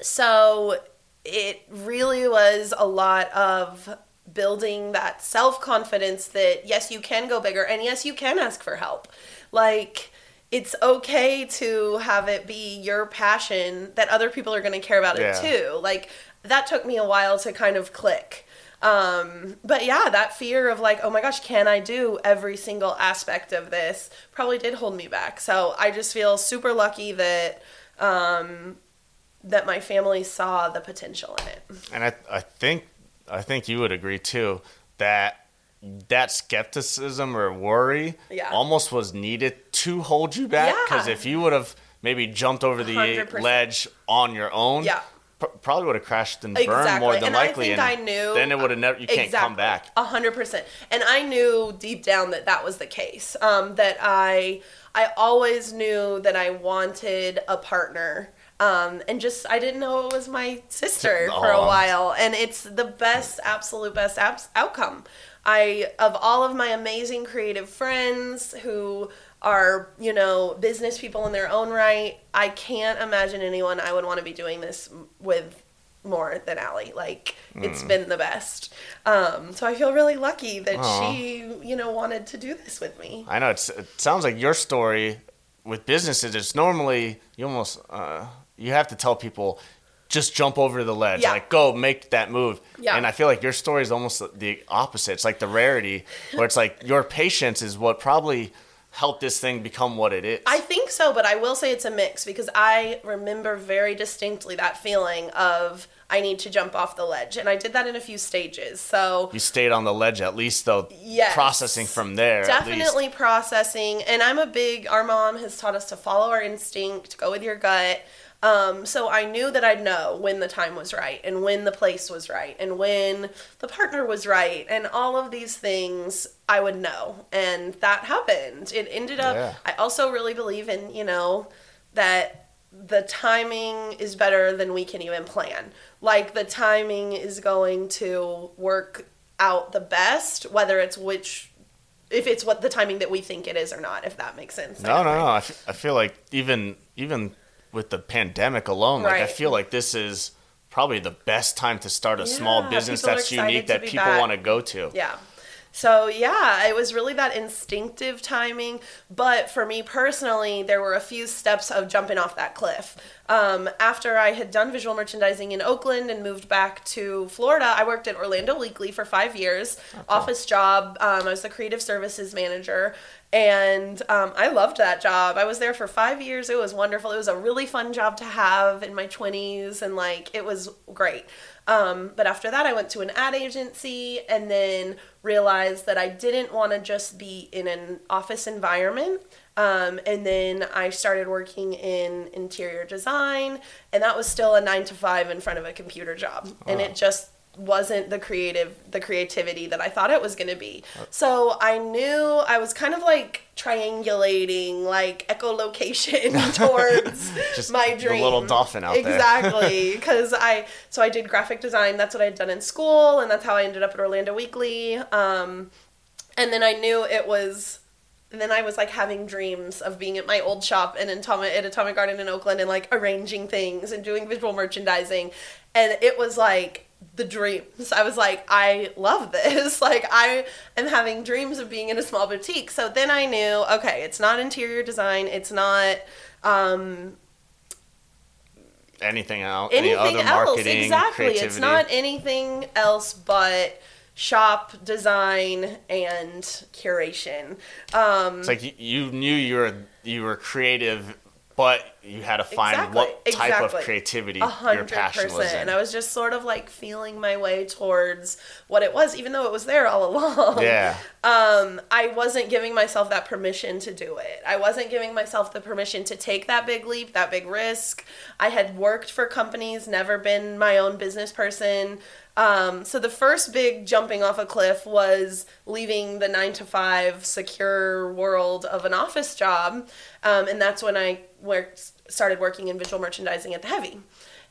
[SPEAKER 2] so it really was a lot of building that self confidence that yes you can go bigger and yes you can ask for help. Like it's okay to have it be your passion that other people are going to care about
[SPEAKER 1] Yeah.
[SPEAKER 2] it too. Like that took me a while to kind of click um, but yeah that fear of like oh my gosh can i do every single aspect of this probably did hold me back so i just feel super lucky that um, that my family saw the potential in it
[SPEAKER 1] And I, I think, I think you would agree too that that skepticism or worry
[SPEAKER 2] Yeah.
[SPEAKER 1] almost was needed to hold you back. Because
[SPEAKER 2] Yeah.
[SPEAKER 1] if you would have maybe jumped over the
[SPEAKER 2] 100%.
[SPEAKER 1] ledge on your own,
[SPEAKER 2] Yeah.
[SPEAKER 1] Pr- probably would have crashed and burned
[SPEAKER 2] Exactly.
[SPEAKER 1] more than
[SPEAKER 2] and
[SPEAKER 1] likely.
[SPEAKER 2] I think
[SPEAKER 1] and
[SPEAKER 2] I knew.
[SPEAKER 1] Then it would have never. You can't come back.
[SPEAKER 2] A hundred percent. And I knew deep down that that was the case. Um, that I, I always knew that I wanted a partner. Um, and just I didn't know it was my sister for a while, and it's the best, absolute best abs- outcome. I of all of my amazing creative friends who are you know business people in their own right. I can't imagine anyone I would want to be doing this with more than Allie. Like it's been the best. Um, so I feel really lucky that
[SPEAKER 1] Aw.
[SPEAKER 2] she, you know, wanted to do this with me.
[SPEAKER 1] I know it's, it sounds like your story with businesses. It's normally you almost uh, you have to tell people just jump over the ledge,
[SPEAKER 2] Yeah.
[SPEAKER 1] like go make that move.
[SPEAKER 2] Yeah.
[SPEAKER 1] And I feel like your story is almost the opposite. It's like the rarity, where it's like your patience is what probably helped this thing become what it is?
[SPEAKER 2] I think so, but I will say it's a mix because I remember very distinctly that feeling of I need to jump off the ledge. And I did that in a few stages. So
[SPEAKER 1] you stayed on the ledge at least, though.
[SPEAKER 2] Yes.
[SPEAKER 1] Processing from there.
[SPEAKER 2] Definitely processing. And I'm a big, our mom has taught us to follow our instinct, go with your gut. Um, so I knew that I'd know when the time was right and when the place was right and when the partner was right and all of these things I would know. And that happened. It ended up,
[SPEAKER 1] Yeah.
[SPEAKER 2] I also really believe in, you know, that the timing is better than we can even plan. Like the timing is going to work out the best, whether it's which, if it's what the timing that we think it is or not, if that makes sense.
[SPEAKER 1] No, no, no. I, f- I feel like even even with the pandemic alone, like I feel like this is probably the best time to start a small business that's unique that people
[SPEAKER 2] back.
[SPEAKER 1] want to go to.
[SPEAKER 2] Yeah. So yeah, it was really that instinctive timing. But for me personally, there were a few steps of jumping off that cliff. Um, after I had done visual merchandising in Oakland and moved back to Florida, I worked at Orlando Weekly for five years, office job. Um, I was the creative services manager. And um, I loved that job. I was there for five years. It was wonderful. It was a really fun job to have in my 20s, and like it was great. Um, but after that, I went to an ad agency and then realized that I didn't want to just be in an office environment. Um, and then I started working in interior design, and that was still a nine to five in front of a computer job. And it just wasn't the creative the creativity that I thought it was going to be. So I knew I was kind of like triangulating like echolocation towards
[SPEAKER 1] Just
[SPEAKER 2] my
[SPEAKER 1] the
[SPEAKER 2] dream.
[SPEAKER 1] little dolphin out there.
[SPEAKER 2] Exactly, because I so I did graphic design. That's what I'd done in school, and that's how I ended up at Orlando Weekly. Um, and then I knew it was. And then I was like having dreams of being at my old shop and in Atomic at Atomic Garden in Oakland and like arranging things and doing visual merchandising, and it was like the dreams. I was like, I love this. Like I am having dreams of being in a small boutique. So then I knew, okay, it's not interior design. It's not um,
[SPEAKER 1] Anything else? Any
[SPEAKER 2] anything
[SPEAKER 1] other
[SPEAKER 2] else
[SPEAKER 1] marketing?
[SPEAKER 2] exactly
[SPEAKER 1] Creativity?
[SPEAKER 2] it's not anything else but shop design and curation um
[SPEAKER 1] It's like you, you knew you were you were creative, but you had to find
[SPEAKER 2] Exactly,
[SPEAKER 1] what type
[SPEAKER 2] exactly.
[SPEAKER 1] of creativity
[SPEAKER 2] a
[SPEAKER 1] your passion was in.
[SPEAKER 2] and i was just sort of like feeling my way towards what it was even though it was there all along
[SPEAKER 1] yeah,
[SPEAKER 2] um, I wasn't giving myself that permission to do it. I wasn't giving myself the permission to take that big leap, that big risk. I had worked for companies, never been my own business person. Um, so the first big jumping off a cliff was leaving the nine to five secure world of an office job, um, and that's when I worked, started working in visual merchandising at the Heavy,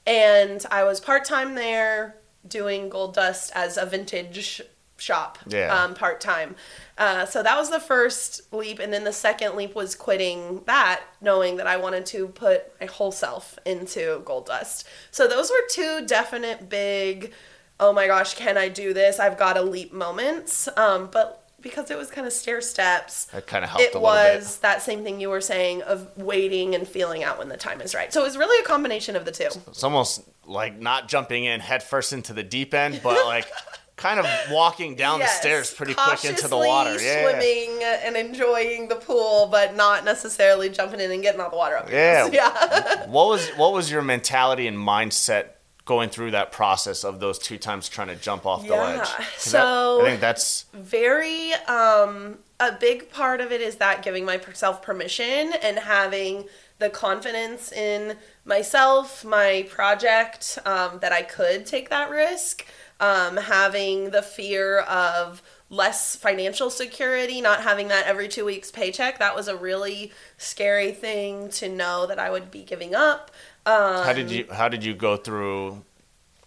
[SPEAKER 2] and I was part time there doing Gold Dust as a vintage shop
[SPEAKER 1] Yeah.
[SPEAKER 2] um, part time. Uh, so that was the first leap, and then the second leap was quitting that, knowing that I wanted to put my whole self into Gold Dust. So those were two definite big, oh my gosh, can I do this? I've got to leap moments. Um, but because it was kind of stair steps,
[SPEAKER 1] that kind of helped
[SPEAKER 2] it
[SPEAKER 1] a
[SPEAKER 2] was that same thing you were saying of waiting and feeling out when the time is right. So it was really a combination of the two.
[SPEAKER 1] It's almost like not jumping in head first into the deep end, but like kind of walking down
[SPEAKER 2] Yes,
[SPEAKER 1] the stairs pretty quick into the water. Yeah,
[SPEAKER 2] swimming and enjoying the pool, but not necessarily jumping in and getting out the water up.
[SPEAKER 1] Yeah.
[SPEAKER 2] yeah.
[SPEAKER 1] What was what was your mentality and mindset going through that process of those two times trying to jump off the ledge.
[SPEAKER 2] so-
[SPEAKER 1] that- I think that's
[SPEAKER 2] Very. Um, a big part of it is that giving myself permission and having the confidence in myself, my project, um, that I could take that risk. Um, having the fear of less financial security, not having that every two weeks paycheck. That was a really scary thing to know that I would be giving up. Um,
[SPEAKER 1] how did you how did you go through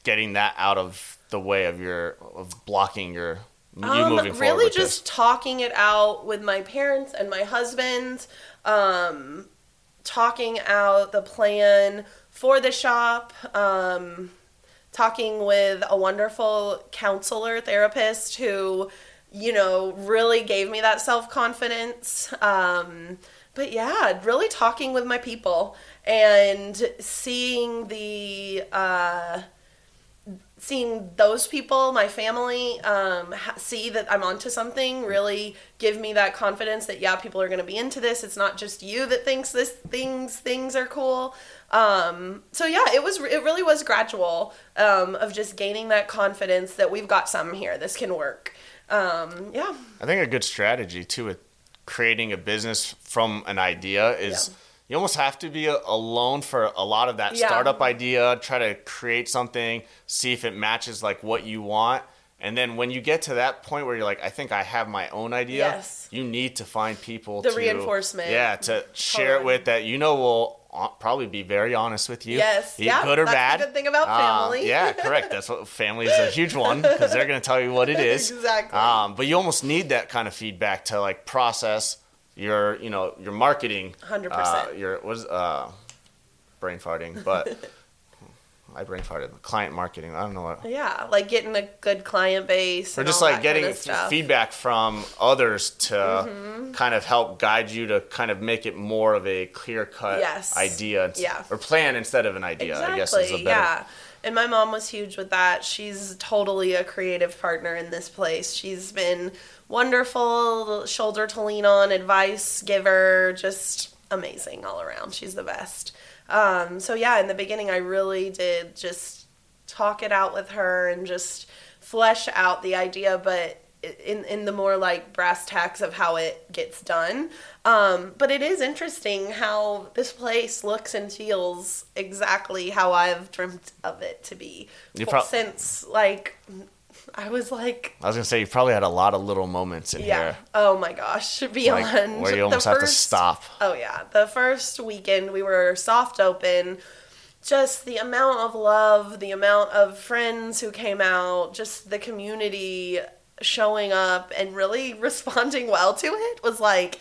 [SPEAKER 1] getting that out of the way of your of blocking your you
[SPEAKER 2] Um,
[SPEAKER 1] moving forward
[SPEAKER 2] really just
[SPEAKER 1] this?
[SPEAKER 2] talking it out with my parents and my husband um, talking out the plan for the shop um, talking with a wonderful counselor therapist who you know really gave me that self-confidence um, but yeah really talking with my people and seeing the uh, seeing those people, my family, um, see that I'm onto something, really give me that confidence that yeah, people are going to be into this. It's not just you that thinks this things things are cool. Um, so yeah, it was it really was gradual um, of just gaining that confidence that we've got some here. This can work. Um, yeah.
[SPEAKER 1] I think a good strategy too with creating a business from an idea is.
[SPEAKER 2] Yeah.
[SPEAKER 1] You almost have to be alone for a lot of that
[SPEAKER 2] Yeah.
[SPEAKER 1] startup idea. Try to create something, see if it matches like what you want, and then when you get to that point where you're like, I think I have my own idea.
[SPEAKER 2] Yes.
[SPEAKER 1] You need to find people
[SPEAKER 2] The
[SPEAKER 1] to
[SPEAKER 2] reinforcement.
[SPEAKER 1] Yeah, to share it with that you know will uh, probably be very honest with you.
[SPEAKER 2] Yes, yeah,
[SPEAKER 1] good or
[SPEAKER 2] that's the
[SPEAKER 1] bad.
[SPEAKER 2] good thing about
[SPEAKER 1] Um,
[SPEAKER 2] family.
[SPEAKER 1] yeah, correct. That's what family is a huge one because they're going to tell you what it is.
[SPEAKER 2] Exactly.
[SPEAKER 1] Um, but you almost need that kind of feedback to like process your, you know, your marketing.
[SPEAKER 2] 100%.
[SPEAKER 1] Uh, your was uh, brain farting, but I brain farted. Client marketing. I don't know what.
[SPEAKER 2] Yeah, like getting a good client base.
[SPEAKER 1] Or
[SPEAKER 2] and
[SPEAKER 1] just like getting
[SPEAKER 2] kind of
[SPEAKER 1] f-
[SPEAKER 2] Mm-hmm.
[SPEAKER 1] feedback from others to kind of help guide you to kind of make it more of a clear cut
[SPEAKER 2] Yes.
[SPEAKER 1] idea
[SPEAKER 2] Yeah.
[SPEAKER 1] or plan instead of an idea.
[SPEAKER 2] Exactly.
[SPEAKER 1] I guess is a better.
[SPEAKER 2] Yeah. And my mom was huge with that. She's totally a creative partner in this place. She's been wonderful, shoulder to lean on, advice giver, just amazing all around. She's the best. Um, so yeah, in the beginning, I really did just talk it out with her and just flesh out the idea, but in in the more like brass tacks of how it gets done. Um, but it is interesting how this place looks and feels exactly how I've dreamt of it to be
[SPEAKER 1] prob-
[SPEAKER 2] since like I was like
[SPEAKER 1] I was gonna say you probably had a lot of little moments in
[SPEAKER 2] yeah.
[SPEAKER 1] here,
[SPEAKER 2] Oh my gosh. Beyond
[SPEAKER 1] like where you
[SPEAKER 2] the
[SPEAKER 1] almost have to stop.
[SPEAKER 2] Oh yeah, the first weekend we were soft open. Just the amount of love, the amount of friends who came out, just the community showing up and really responding well to it was like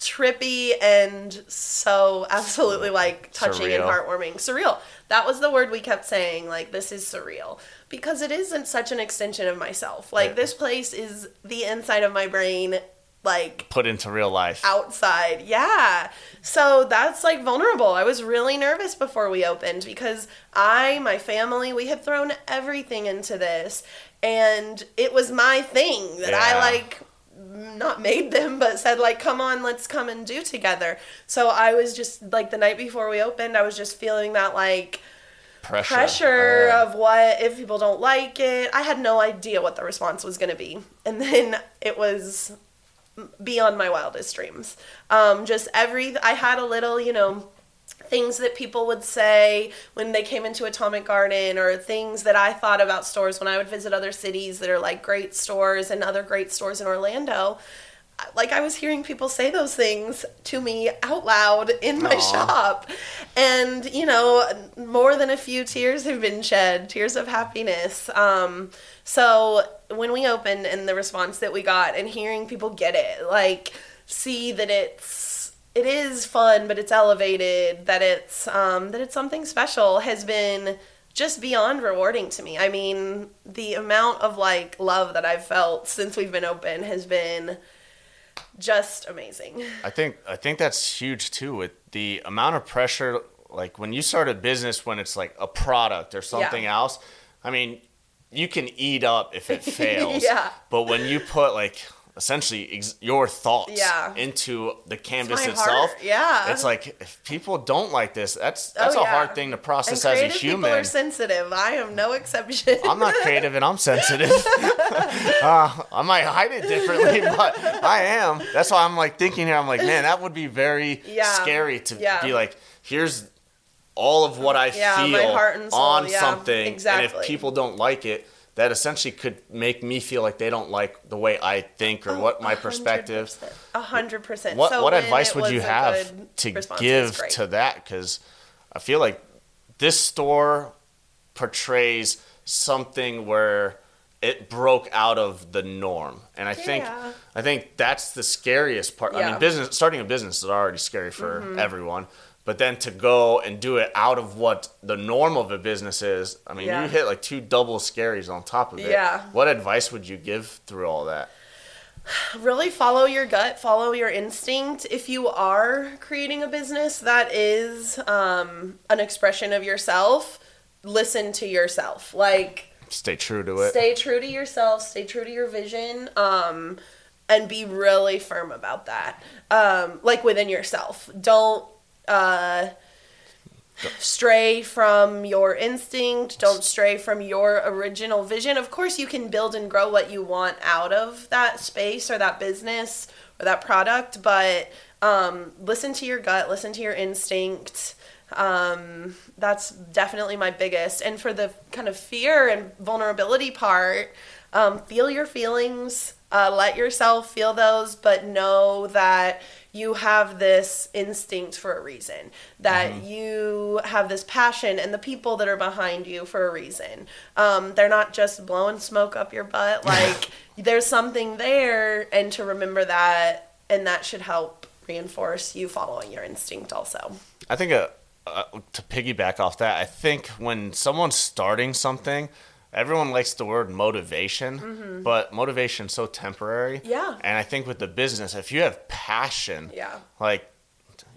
[SPEAKER 2] trippy and so absolutely like touching and heartwarming. Surreal. That was the word we kept saying. Like this is surreal because it isn't such an extension of myself. Like
[SPEAKER 1] Yeah.
[SPEAKER 2] this place is the inside of my brain. Like
[SPEAKER 1] Put into real life.
[SPEAKER 2] outside. Yeah. So that's like vulnerable. I was really nervous before we opened because I, my family, we had thrown everything into this and it was my thing that I like not made them but said like come on let's come and do together so i was just like the night before we opened i was just feeling that like
[SPEAKER 1] Pressure.
[SPEAKER 2] pressure
[SPEAKER 1] Uh,
[SPEAKER 2] of what if people don't like it. I had no idea what the response was going to be, and then it was beyond my wildest dreams. Um, just every I had a little, you know, things that people would say when they came into Atomic Garden, or things that I thought about stores when I would visit other cities that are like great stores and other great stores in Orlando. Like I was hearing people say those things to me out loud in my
[SPEAKER 1] Aw.
[SPEAKER 2] shop, and you know, more than a few tears have been shed, tears of happiness. Um, so when we opened and the response that we got, and hearing people get it, like see that it's it is fun, but it's elevated, that it's um, that it's something special, has been just beyond rewarding to me. I mean, the amount of like love that I've felt since we've been open has been just amazing.
[SPEAKER 1] I think I think that's huge too with the amount of pressure like when you start a business when it's like a product or something
[SPEAKER 2] Yeah.
[SPEAKER 1] else. I mean, you can eat up if it fails.
[SPEAKER 2] Yeah.
[SPEAKER 1] But when you put like essentially ex- your thoughts
[SPEAKER 2] Yeah.
[SPEAKER 1] into the canvas
[SPEAKER 2] my
[SPEAKER 1] itself,
[SPEAKER 2] heart, yeah.
[SPEAKER 1] it's like if people don't like this, that's
[SPEAKER 2] Oh,
[SPEAKER 1] that's a
[SPEAKER 2] yeah.
[SPEAKER 1] hard thing to process as a
[SPEAKER 2] creative people are sensitive. I am no exception.
[SPEAKER 1] I'm not creative and I'm sensitive. uh, I might hide it differently, but I am. That's why I'm like thinking here. I'm like, man, that would be very
[SPEAKER 2] Yeah.
[SPEAKER 1] scary to be like, here's all of what I feel
[SPEAKER 2] heart and soul,
[SPEAKER 1] on something, and if people don't like it, that essentially could make me feel like they don't like the way I think or
[SPEAKER 2] Oh,
[SPEAKER 1] what my
[SPEAKER 2] a
[SPEAKER 1] perspective.
[SPEAKER 2] hundred percent. A hundred percent.
[SPEAKER 1] What
[SPEAKER 2] So
[SPEAKER 1] what advice would you have to
[SPEAKER 2] response,
[SPEAKER 1] give to that? Because I feel like this store portrays something where it broke out of the norm, and I think I think that's the scariest part. I mean, business starting a business is already scary for mm-hmm. everyone. But then to go and do it out of what the norm of a business is, I mean,
[SPEAKER 2] Yeah.
[SPEAKER 1] you hit like two double scaries on top of it.
[SPEAKER 2] Yeah.
[SPEAKER 1] What advice would you give through all that?
[SPEAKER 2] really follow your gut, follow your instinct. If you are creating a business that is um, an expression of yourself, listen to yourself. Like
[SPEAKER 1] Stay true to it.
[SPEAKER 2] stay true to yourself, stay true to your vision, um, and be really firm about that. Um, like within yourself. Don't uh, stray from your instinct. Don't stray from your original vision. Of course, you can build and grow what you want out of that space or that business or that product, but um, listen to your gut, listen to your instinct. Um, that's definitely my biggest. And for the kind of fear and vulnerability part, um, feel your feelings, uh, let yourself feel those, but know that you have this instinct for a reason, that you have this passion and the people that are behind you for a reason. Um, they're not just blowing smoke up your butt. Like, there's something there, and to remember that, and that should help reinforce you following your instinct also.
[SPEAKER 1] I think uh, uh, to piggyback off that, I think when someone's starting something, everyone likes the word motivation, but motivation's so temporary.
[SPEAKER 2] Mm-hmm. Yeah.
[SPEAKER 1] And I think with the business, if you have passion,
[SPEAKER 2] Yeah.
[SPEAKER 1] like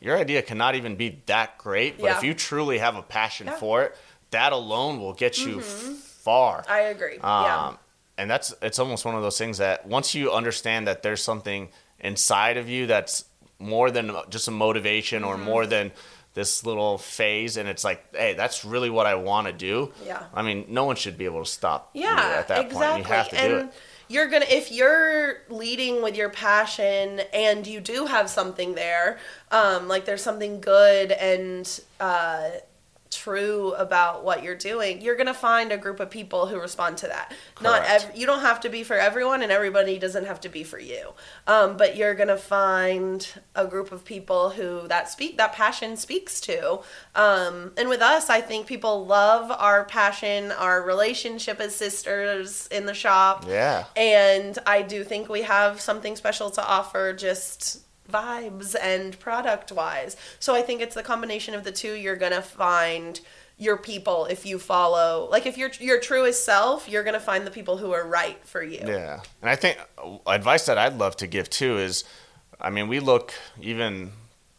[SPEAKER 1] your idea cannot even be that great, but
[SPEAKER 2] Yeah.
[SPEAKER 1] if you truly have a passion
[SPEAKER 2] Yeah. Mm-hmm.
[SPEAKER 1] for it, that alone will get you f- far.
[SPEAKER 2] I agree.
[SPEAKER 1] Um,
[SPEAKER 2] yeah.
[SPEAKER 1] And that's it's almost one of those things that once you understand that there's something inside of you that's more than just a motivation or more
[SPEAKER 2] Mm-hmm.
[SPEAKER 1] than this little phase, and it's like, hey, that's really what I want to do.
[SPEAKER 2] Yeah.
[SPEAKER 1] I mean, no one should be able to stop. you
[SPEAKER 2] Yeah,
[SPEAKER 1] at that
[SPEAKER 2] exactly.
[SPEAKER 1] point, you have to
[SPEAKER 2] and
[SPEAKER 1] do it.
[SPEAKER 2] you're gonna if you're leading with your passion and you do have something there, um, like there's something good and uh, true about what you're doing, you're gonna find a group of people who respond to that. Not
[SPEAKER 1] Correct.
[SPEAKER 2] every, you don't have to be for everyone, and everybody doesn't have to be for you. Um, but you're gonna find a group of people who that speak that passion speaks to. Um, and with us, I think people love our passion, our relationship as sisters in the shop.
[SPEAKER 1] Yeah.
[SPEAKER 2] And I do think we have something special to offer just vibes and product wise. So I think it's the combination of the two you're going to find your people if you follow like if you're your truest self you're going to find the people who are right for you
[SPEAKER 1] Yeah, and I think uh, advice that I'd love to give too is, I mean, we look even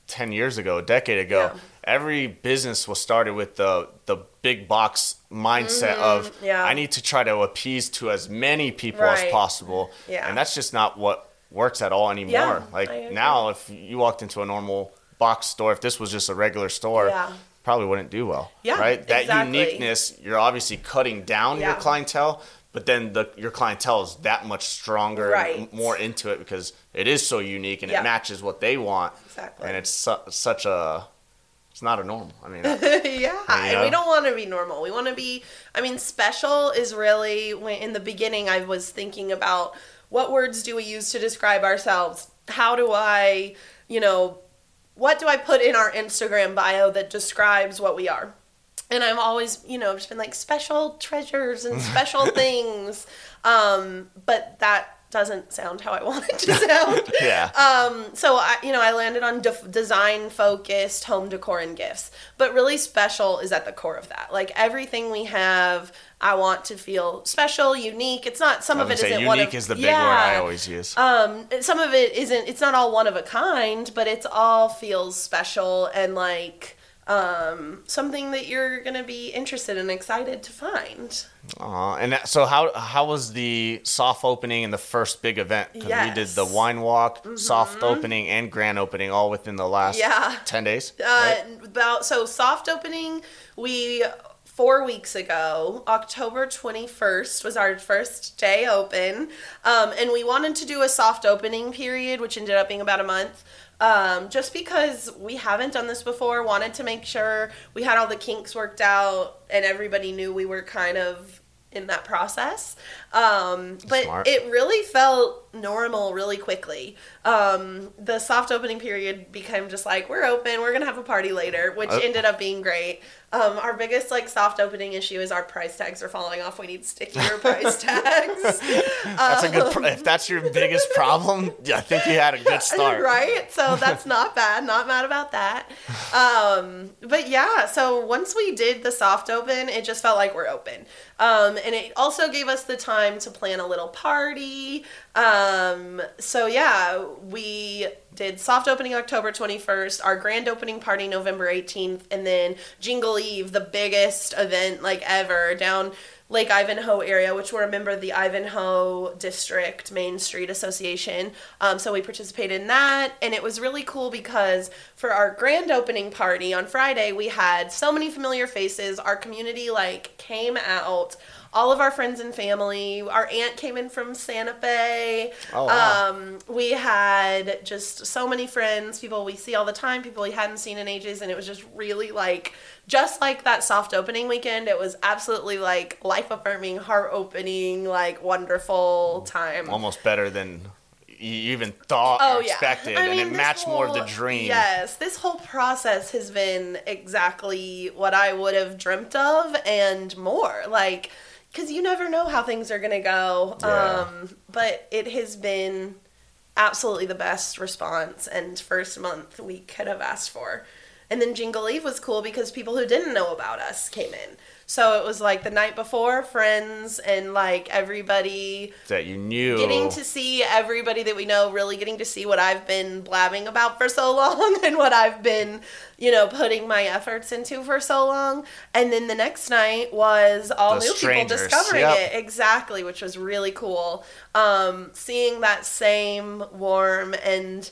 [SPEAKER 1] ten years ago, a decade ago.
[SPEAKER 2] Yeah.
[SPEAKER 1] Every business was started with the the big box mindset of
[SPEAKER 2] Mm-hmm. yeah.
[SPEAKER 1] I need to try to appease to as many people as possible,
[SPEAKER 2] Yeah.
[SPEAKER 1] and that's just not what works at all anymore.
[SPEAKER 2] Yeah,
[SPEAKER 1] like now, if you walked into a normal box store, if this was just a regular store,
[SPEAKER 2] Yeah.
[SPEAKER 1] probably wouldn't do well.
[SPEAKER 2] Yeah,
[SPEAKER 1] right. That
[SPEAKER 2] exactly.
[SPEAKER 1] uniqueness, you're obviously cutting down your clientele, but then the your clientele is that much stronger, and
[SPEAKER 2] Right.
[SPEAKER 1] more into it because it is so unique and
[SPEAKER 2] Yeah.
[SPEAKER 1] it matches what they want.
[SPEAKER 2] Exactly.
[SPEAKER 1] And it's su- such a, it's not a normal. I mean,
[SPEAKER 2] yeah, and
[SPEAKER 1] know?
[SPEAKER 2] we don't want to be normal. We want to be. I mean, special is really when in the beginning I was thinking about what words do we use to describe ourselves. How do I, you know, what do I put in our Instagram bio that describes what we are? And I've always, you know, just been like special treasures and special things. Um, but that doesn't sound how I want it to sound.
[SPEAKER 1] yeah.
[SPEAKER 2] Um, so I, you know, I landed on design focused home decor and gifts, but really special is at the core of that. Like everything we have, I want to feel special, unique. It's not some of it
[SPEAKER 1] say,
[SPEAKER 2] isn't one
[SPEAKER 1] unique
[SPEAKER 2] of
[SPEAKER 1] is the big word I always use.
[SPEAKER 2] um, some of it isn't. It's not all one of a kind, but it's all feels special and like um, something that you're gonna be interested and excited to find.
[SPEAKER 1] Aw, and that, so how how was the soft opening and the first big event? Because we did the wine walk, soft opening, and grand opening all within the last
[SPEAKER 2] Yeah.
[SPEAKER 1] ten days.
[SPEAKER 2] Uh,
[SPEAKER 1] right?
[SPEAKER 2] About so soft opening. We four weeks ago, October twenty first was our first day open, um, and we wanted to do a soft opening period, which ended up being about a month. Um, just because we haven't done this before, wanted to make sure we had all the kinks worked out and everybody knew we were kind of in that process. Um, but
[SPEAKER 1] Smart.
[SPEAKER 2] it really felt normal really quickly. Um, the soft opening period became just like we're open, we're gonna have a party later, which
[SPEAKER 1] Uh.
[SPEAKER 2] ended up being great. Um, our biggest like soft opening issue is our price tags are falling off. We need stickier price tags.
[SPEAKER 1] That's a good. Pro- if that's your biggest problem, yeah, I think you had a good start.
[SPEAKER 2] Right? So that's not bad. Not mad about that. Um, but yeah, so once we did the soft open, it just felt like we're open. Um, and it also gave us the time to plan a little party. Um, so yeah, we did soft opening October 21st, our grand opening party November 18th, and then Jingle Eve, the biggest event like ever down Lake Ivanhoe area, which we're a member of the Ivanhoe District Main Street Association. Um, so we participated in that, and it was really cool because for our grand opening party on Friday, we had so many familiar faces. Our community like came out all of our friends and family. Our aunt came in from Santa Fe.
[SPEAKER 1] Oh, wow.
[SPEAKER 2] Um, we had just so many friends, people we see all the time, people we hadn't seen in ages, and it was just really like, just like that soft opening weekend, it was absolutely like life affirming, heart opening, like wonderful time.
[SPEAKER 1] Almost better than you even thought
[SPEAKER 2] Oh
[SPEAKER 1] or
[SPEAKER 2] yeah,
[SPEAKER 1] expected,
[SPEAKER 2] I
[SPEAKER 1] and it matched more of the dream.
[SPEAKER 2] Yes, this whole process has been exactly what I would have dreamt of and more. Like, because you never know how things are gonna go.
[SPEAKER 1] Yeah.
[SPEAKER 2] Um, but it has been absolutely the best response and first month we could have asked for. And then Jingle Eve was cool because people who didn't know about us came in. So it was like the night before, friends and like everybody
[SPEAKER 1] That you knew.
[SPEAKER 2] getting to see everybody that we know, really getting to see what I've been blabbing about for so long and what I've been, you know, putting my efforts into for so long. And then the next night was all
[SPEAKER 1] The
[SPEAKER 2] new
[SPEAKER 1] strangers,
[SPEAKER 2] people discovering
[SPEAKER 1] yep.
[SPEAKER 2] it. Exactly, which was really cool. Um, seeing that same warm and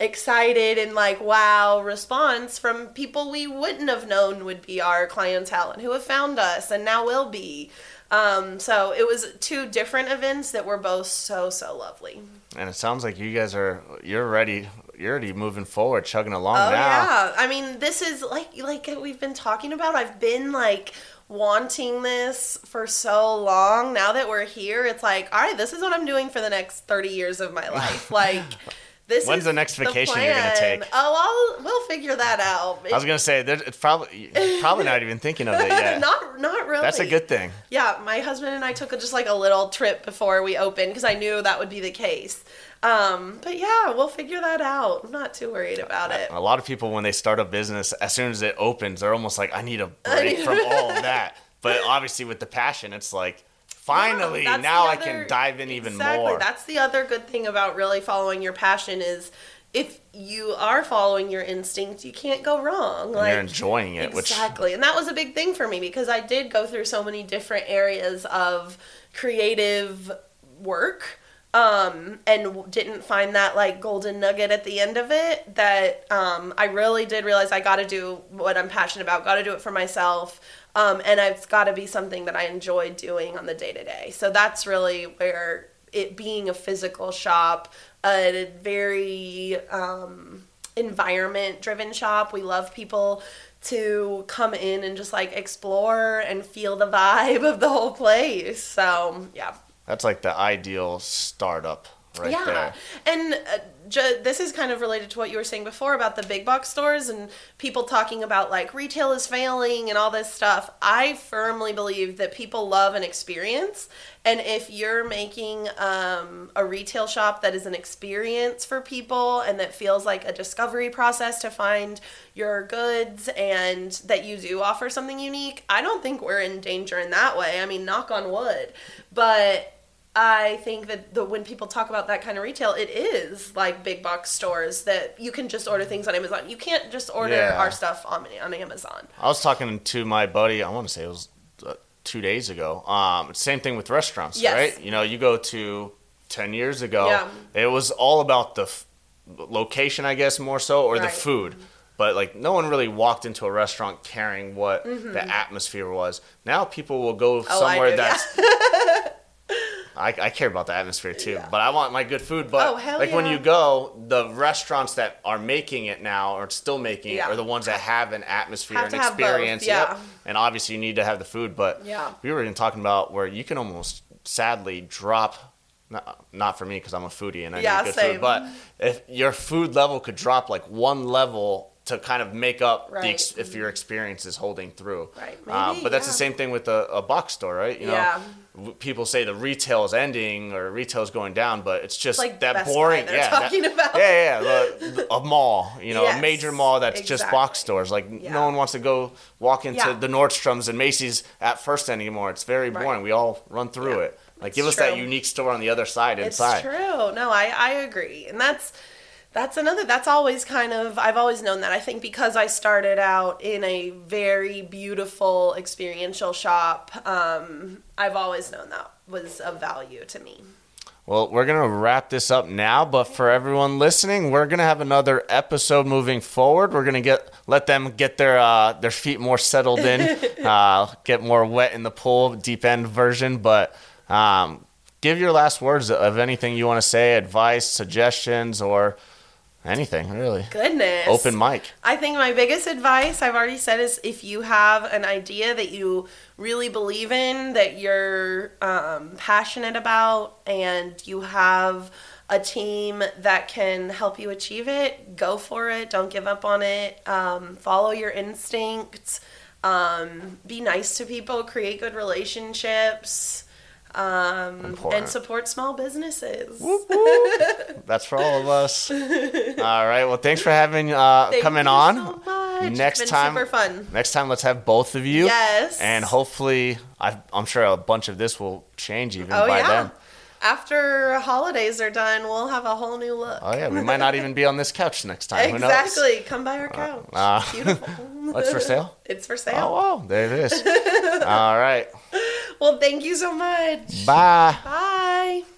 [SPEAKER 2] excited and like wow response from people we wouldn't have known would be our clientele and who have found us and now will be um, so it was two different events that were both so so lovely
[SPEAKER 1] and it sounds like you guys are you're ready. You're already moving forward, chugging along
[SPEAKER 2] oh
[SPEAKER 1] now.
[SPEAKER 2] yeah i mean this is like like we've been talking about i've been like wanting this for so long now that we're here it's like all right this is what i'm doing for the next 30 years of my life like this
[SPEAKER 1] When's
[SPEAKER 2] is
[SPEAKER 1] the next vacation you're gonna take?
[SPEAKER 2] oh I'll, we'll figure that out
[SPEAKER 1] I was gonna say it's probably probably not even thinking of it yet.
[SPEAKER 2] not not really
[SPEAKER 1] That's a good thing.
[SPEAKER 2] Yeah, my husband and I took a, just like a little trip before we opened because I knew that would be the case. Um, but yeah, we'll figure that out. I'm not too worried about it.
[SPEAKER 1] A lot of people when they start a business, as soon as it opens, they're almost like, I need a break
[SPEAKER 2] need-
[SPEAKER 1] from all of that. But obviously with the passion, it's like finally
[SPEAKER 2] Yeah,
[SPEAKER 1] now
[SPEAKER 2] the
[SPEAKER 1] I can dive in even more.
[SPEAKER 2] exactly.
[SPEAKER 1] more.
[SPEAKER 2] That's the other good thing about really following your passion is if you are following your instinct, you can't go wrong.
[SPEAKER 1] And
[SPEAKER 2] Like
[SPEAKER 1] you're enjoying it, which
[SPEAKER 2] Exactly. And that was a big thing for me because I did go through so many different areas of creative work um, and didn't find that like golden nugget at the end of it that um, I really did realize I got to do what I'm passionate about, got to do it for myself. Um, and it's got to be something that I enjoy doing on the day to day. So that's really where it being a physical shop, a very um, environment driven shop. We love people to come in and just like explore and feel the vibe of the whole place. So, yeah.
[SPEAKER 1] that's like the ideal startup right
[SPEAKER 2] yeah.
[SPEAKER 1] there.
[SPEAKER 2] And uh, ju- this is kind of related to what you were saying before about the big box stores and people talking about like retail is failing and all this stuff. I firmly believe that people love an experience. And if you're making um, a retail shop that is an experience for people and that feels like a discovery process to find your goods and that you do offer something unique, I don't think we're in danger in that way. I mean, knock on wood. But I think that the when people talk about that kind of retail, it is like big box stores that you can just order things on Amazon. You can't just order
[SPEAKER 1] Yeah.
[SPEAKER 2] our stuff on on Amazon.
[SPEAKER 1] I was talking to my buddy. I want to say it was uh, two days ago. Um, same thing with restaurants,
[SPEAKER 2] Yes.
[SPEAKER 1] right? You know, you go to ten years ago.
[SPEAKER 2] Yeah.
[SPEAKER 1] It was all about the f- location, I guess, more so, or the
[SPEAKER 2] Right.
[SPEAKER 1] food. But like, no one really walked into a restaurant caring what the atmosphere was. Now people will go
[SPEAKER 2] Mm-hmm. Oh,
[SPEAKER 1] somewhere
[SPEAKER 2] do, yeah.
[SPEAKER 1] I, I care about the atmosphere too,
[SPEAKER 2] Yeah.
[SPEAKER 1] but I want my good food. But
[SPEAKER 2] Oh,
[SPEAKER 1] like when you go, the restaurants that are making it now or still making
[SPEAKER 2] Yeah.
[SPEAKER 1] it are the ones that have an atmosphere
[SPEAKER 2] Have
[SPEAKER 1] and
[SPEAKER 2] to have both,
[SPEAKER 1] experience.
[SPEAKER 2] yeah.
[SPEAKER 1] Yep. And obviously you need to have the food, but
[SPEAKER 2] Yeah.
[SPEAKER 1] we were even talking about where you can almost sadly drop. Not, not for me because I'm a foodie and I
[SPEAKER 2] Yeah,
[SPEAKER 1] need good
[SPEAKER 2] same.
[SPEAKER 1] food. But if your food level could drop like one level to kind of make up the ex- if your experience is holding through.
[SPEAKER 2] Right,
[SPEAKER 1] Um,
[SPEAKER 2] maybe,
[SPEAKER 1] but that's
[SPEAKER 2] yeah.
[SPEAKER 1] the same thing with a, a box store, right? You know,
[SPEAKER 2] Yeah.
[SPEAKER 1] w- people say the retail is ending or retail is going down, but it's just
[SPEAKER 2] like
[SPEAKER 1] that
[SPEAKER 2] Best
[SPEAKER 1] boring. yeah, that-
[SPEAKER 2] about.
[SPEAKER 1] yeah, yeah, the, a mall, you know, a major mall that's just box stores. Like
[SPEAKER 2] Yeah.
[SPEAKER 1] no one wants to go walk into
[SPEAKER 2] Yeah.
[SPEAKER 1] the Nordstroms and Macy's at first anymore. It's very
[SPEAKER 2] Right.
[SPEAKER 1] boring. We all run through
[SPEAKER 2] Yeah.
[SPEAKER 1] it. Like, give
[SPEAKER 2] It's
[SPEAKER 1] us that unique store on the other side inside.
[SPEAKER 2] It's true. No, I, I agree. And that's that's another that's always kind of I've always known that. I think because I started out in a very beautiful experiential shop, um, I've always known that was of value to me.
[SPEAKER 1] Well, we're gonna wrap this up now, but for everyone listening, we're gonna have another episode moving forward. We're gonna get let them get their uh, their feet more settled in, uh, get more wet in the pool, deep end version. But um, give your last words of anything you want to say, advice, suggestions, or anything really.
[SPEAKER 2] Goodness.
[SPEAKER 1] Open mic.
[SPEAKER 2] I think my biggest advice I've already said is if you have an idea that you really believe in, that you're um, passionate about, and you have a team that can help you achieve it, go for it. Don't give up on it. Um, follow your instincts. Um, be nice to people. Create good relationships. Um, and support small businesses.
[SPEAKER 1] That's for all of us. all right. Well, thanks for having uh,
[SPEAKER 2] Thank
[SPEAKER 1] coming on.
[SPEAKER 2] so.
[SPEAKER 1] Next
[SPEAKER 2] it's been
[SPEAKER 1] time-
[SPEAKER 2] super fun.
[SPEAKER 1] Next time, let's have both of you.
[SPEAKER 2] Yes.
[SPEAKER 1] And hopefully, i I'm sure a bunch of this will change even
[SPEAKER 2] Oh
[SPEAKER 1] by
[SPEAKER 2] yeah.
[SPEAKER 1] then.
[SPEAKER 2] After holidays are done, we'll have a whole new look.
[SPEAKER 1] Oh yeah, we might not even be on this couch next time. Who knows?
[SPEAKER 2] exactly. Come by our couch.
[SPEAKER 1] uh,
[SPEAKER 2] Beautiful.
[SPEAKER 1] What's for sale?
[SPEAKER 2] it's for sale.
[SPEAKER 1] Oh, wow, there it is. All right
[SPEAKER 2] well, thank you so much.
[SPEAKER 1] Bye.
[SPEAKER 2] Bye.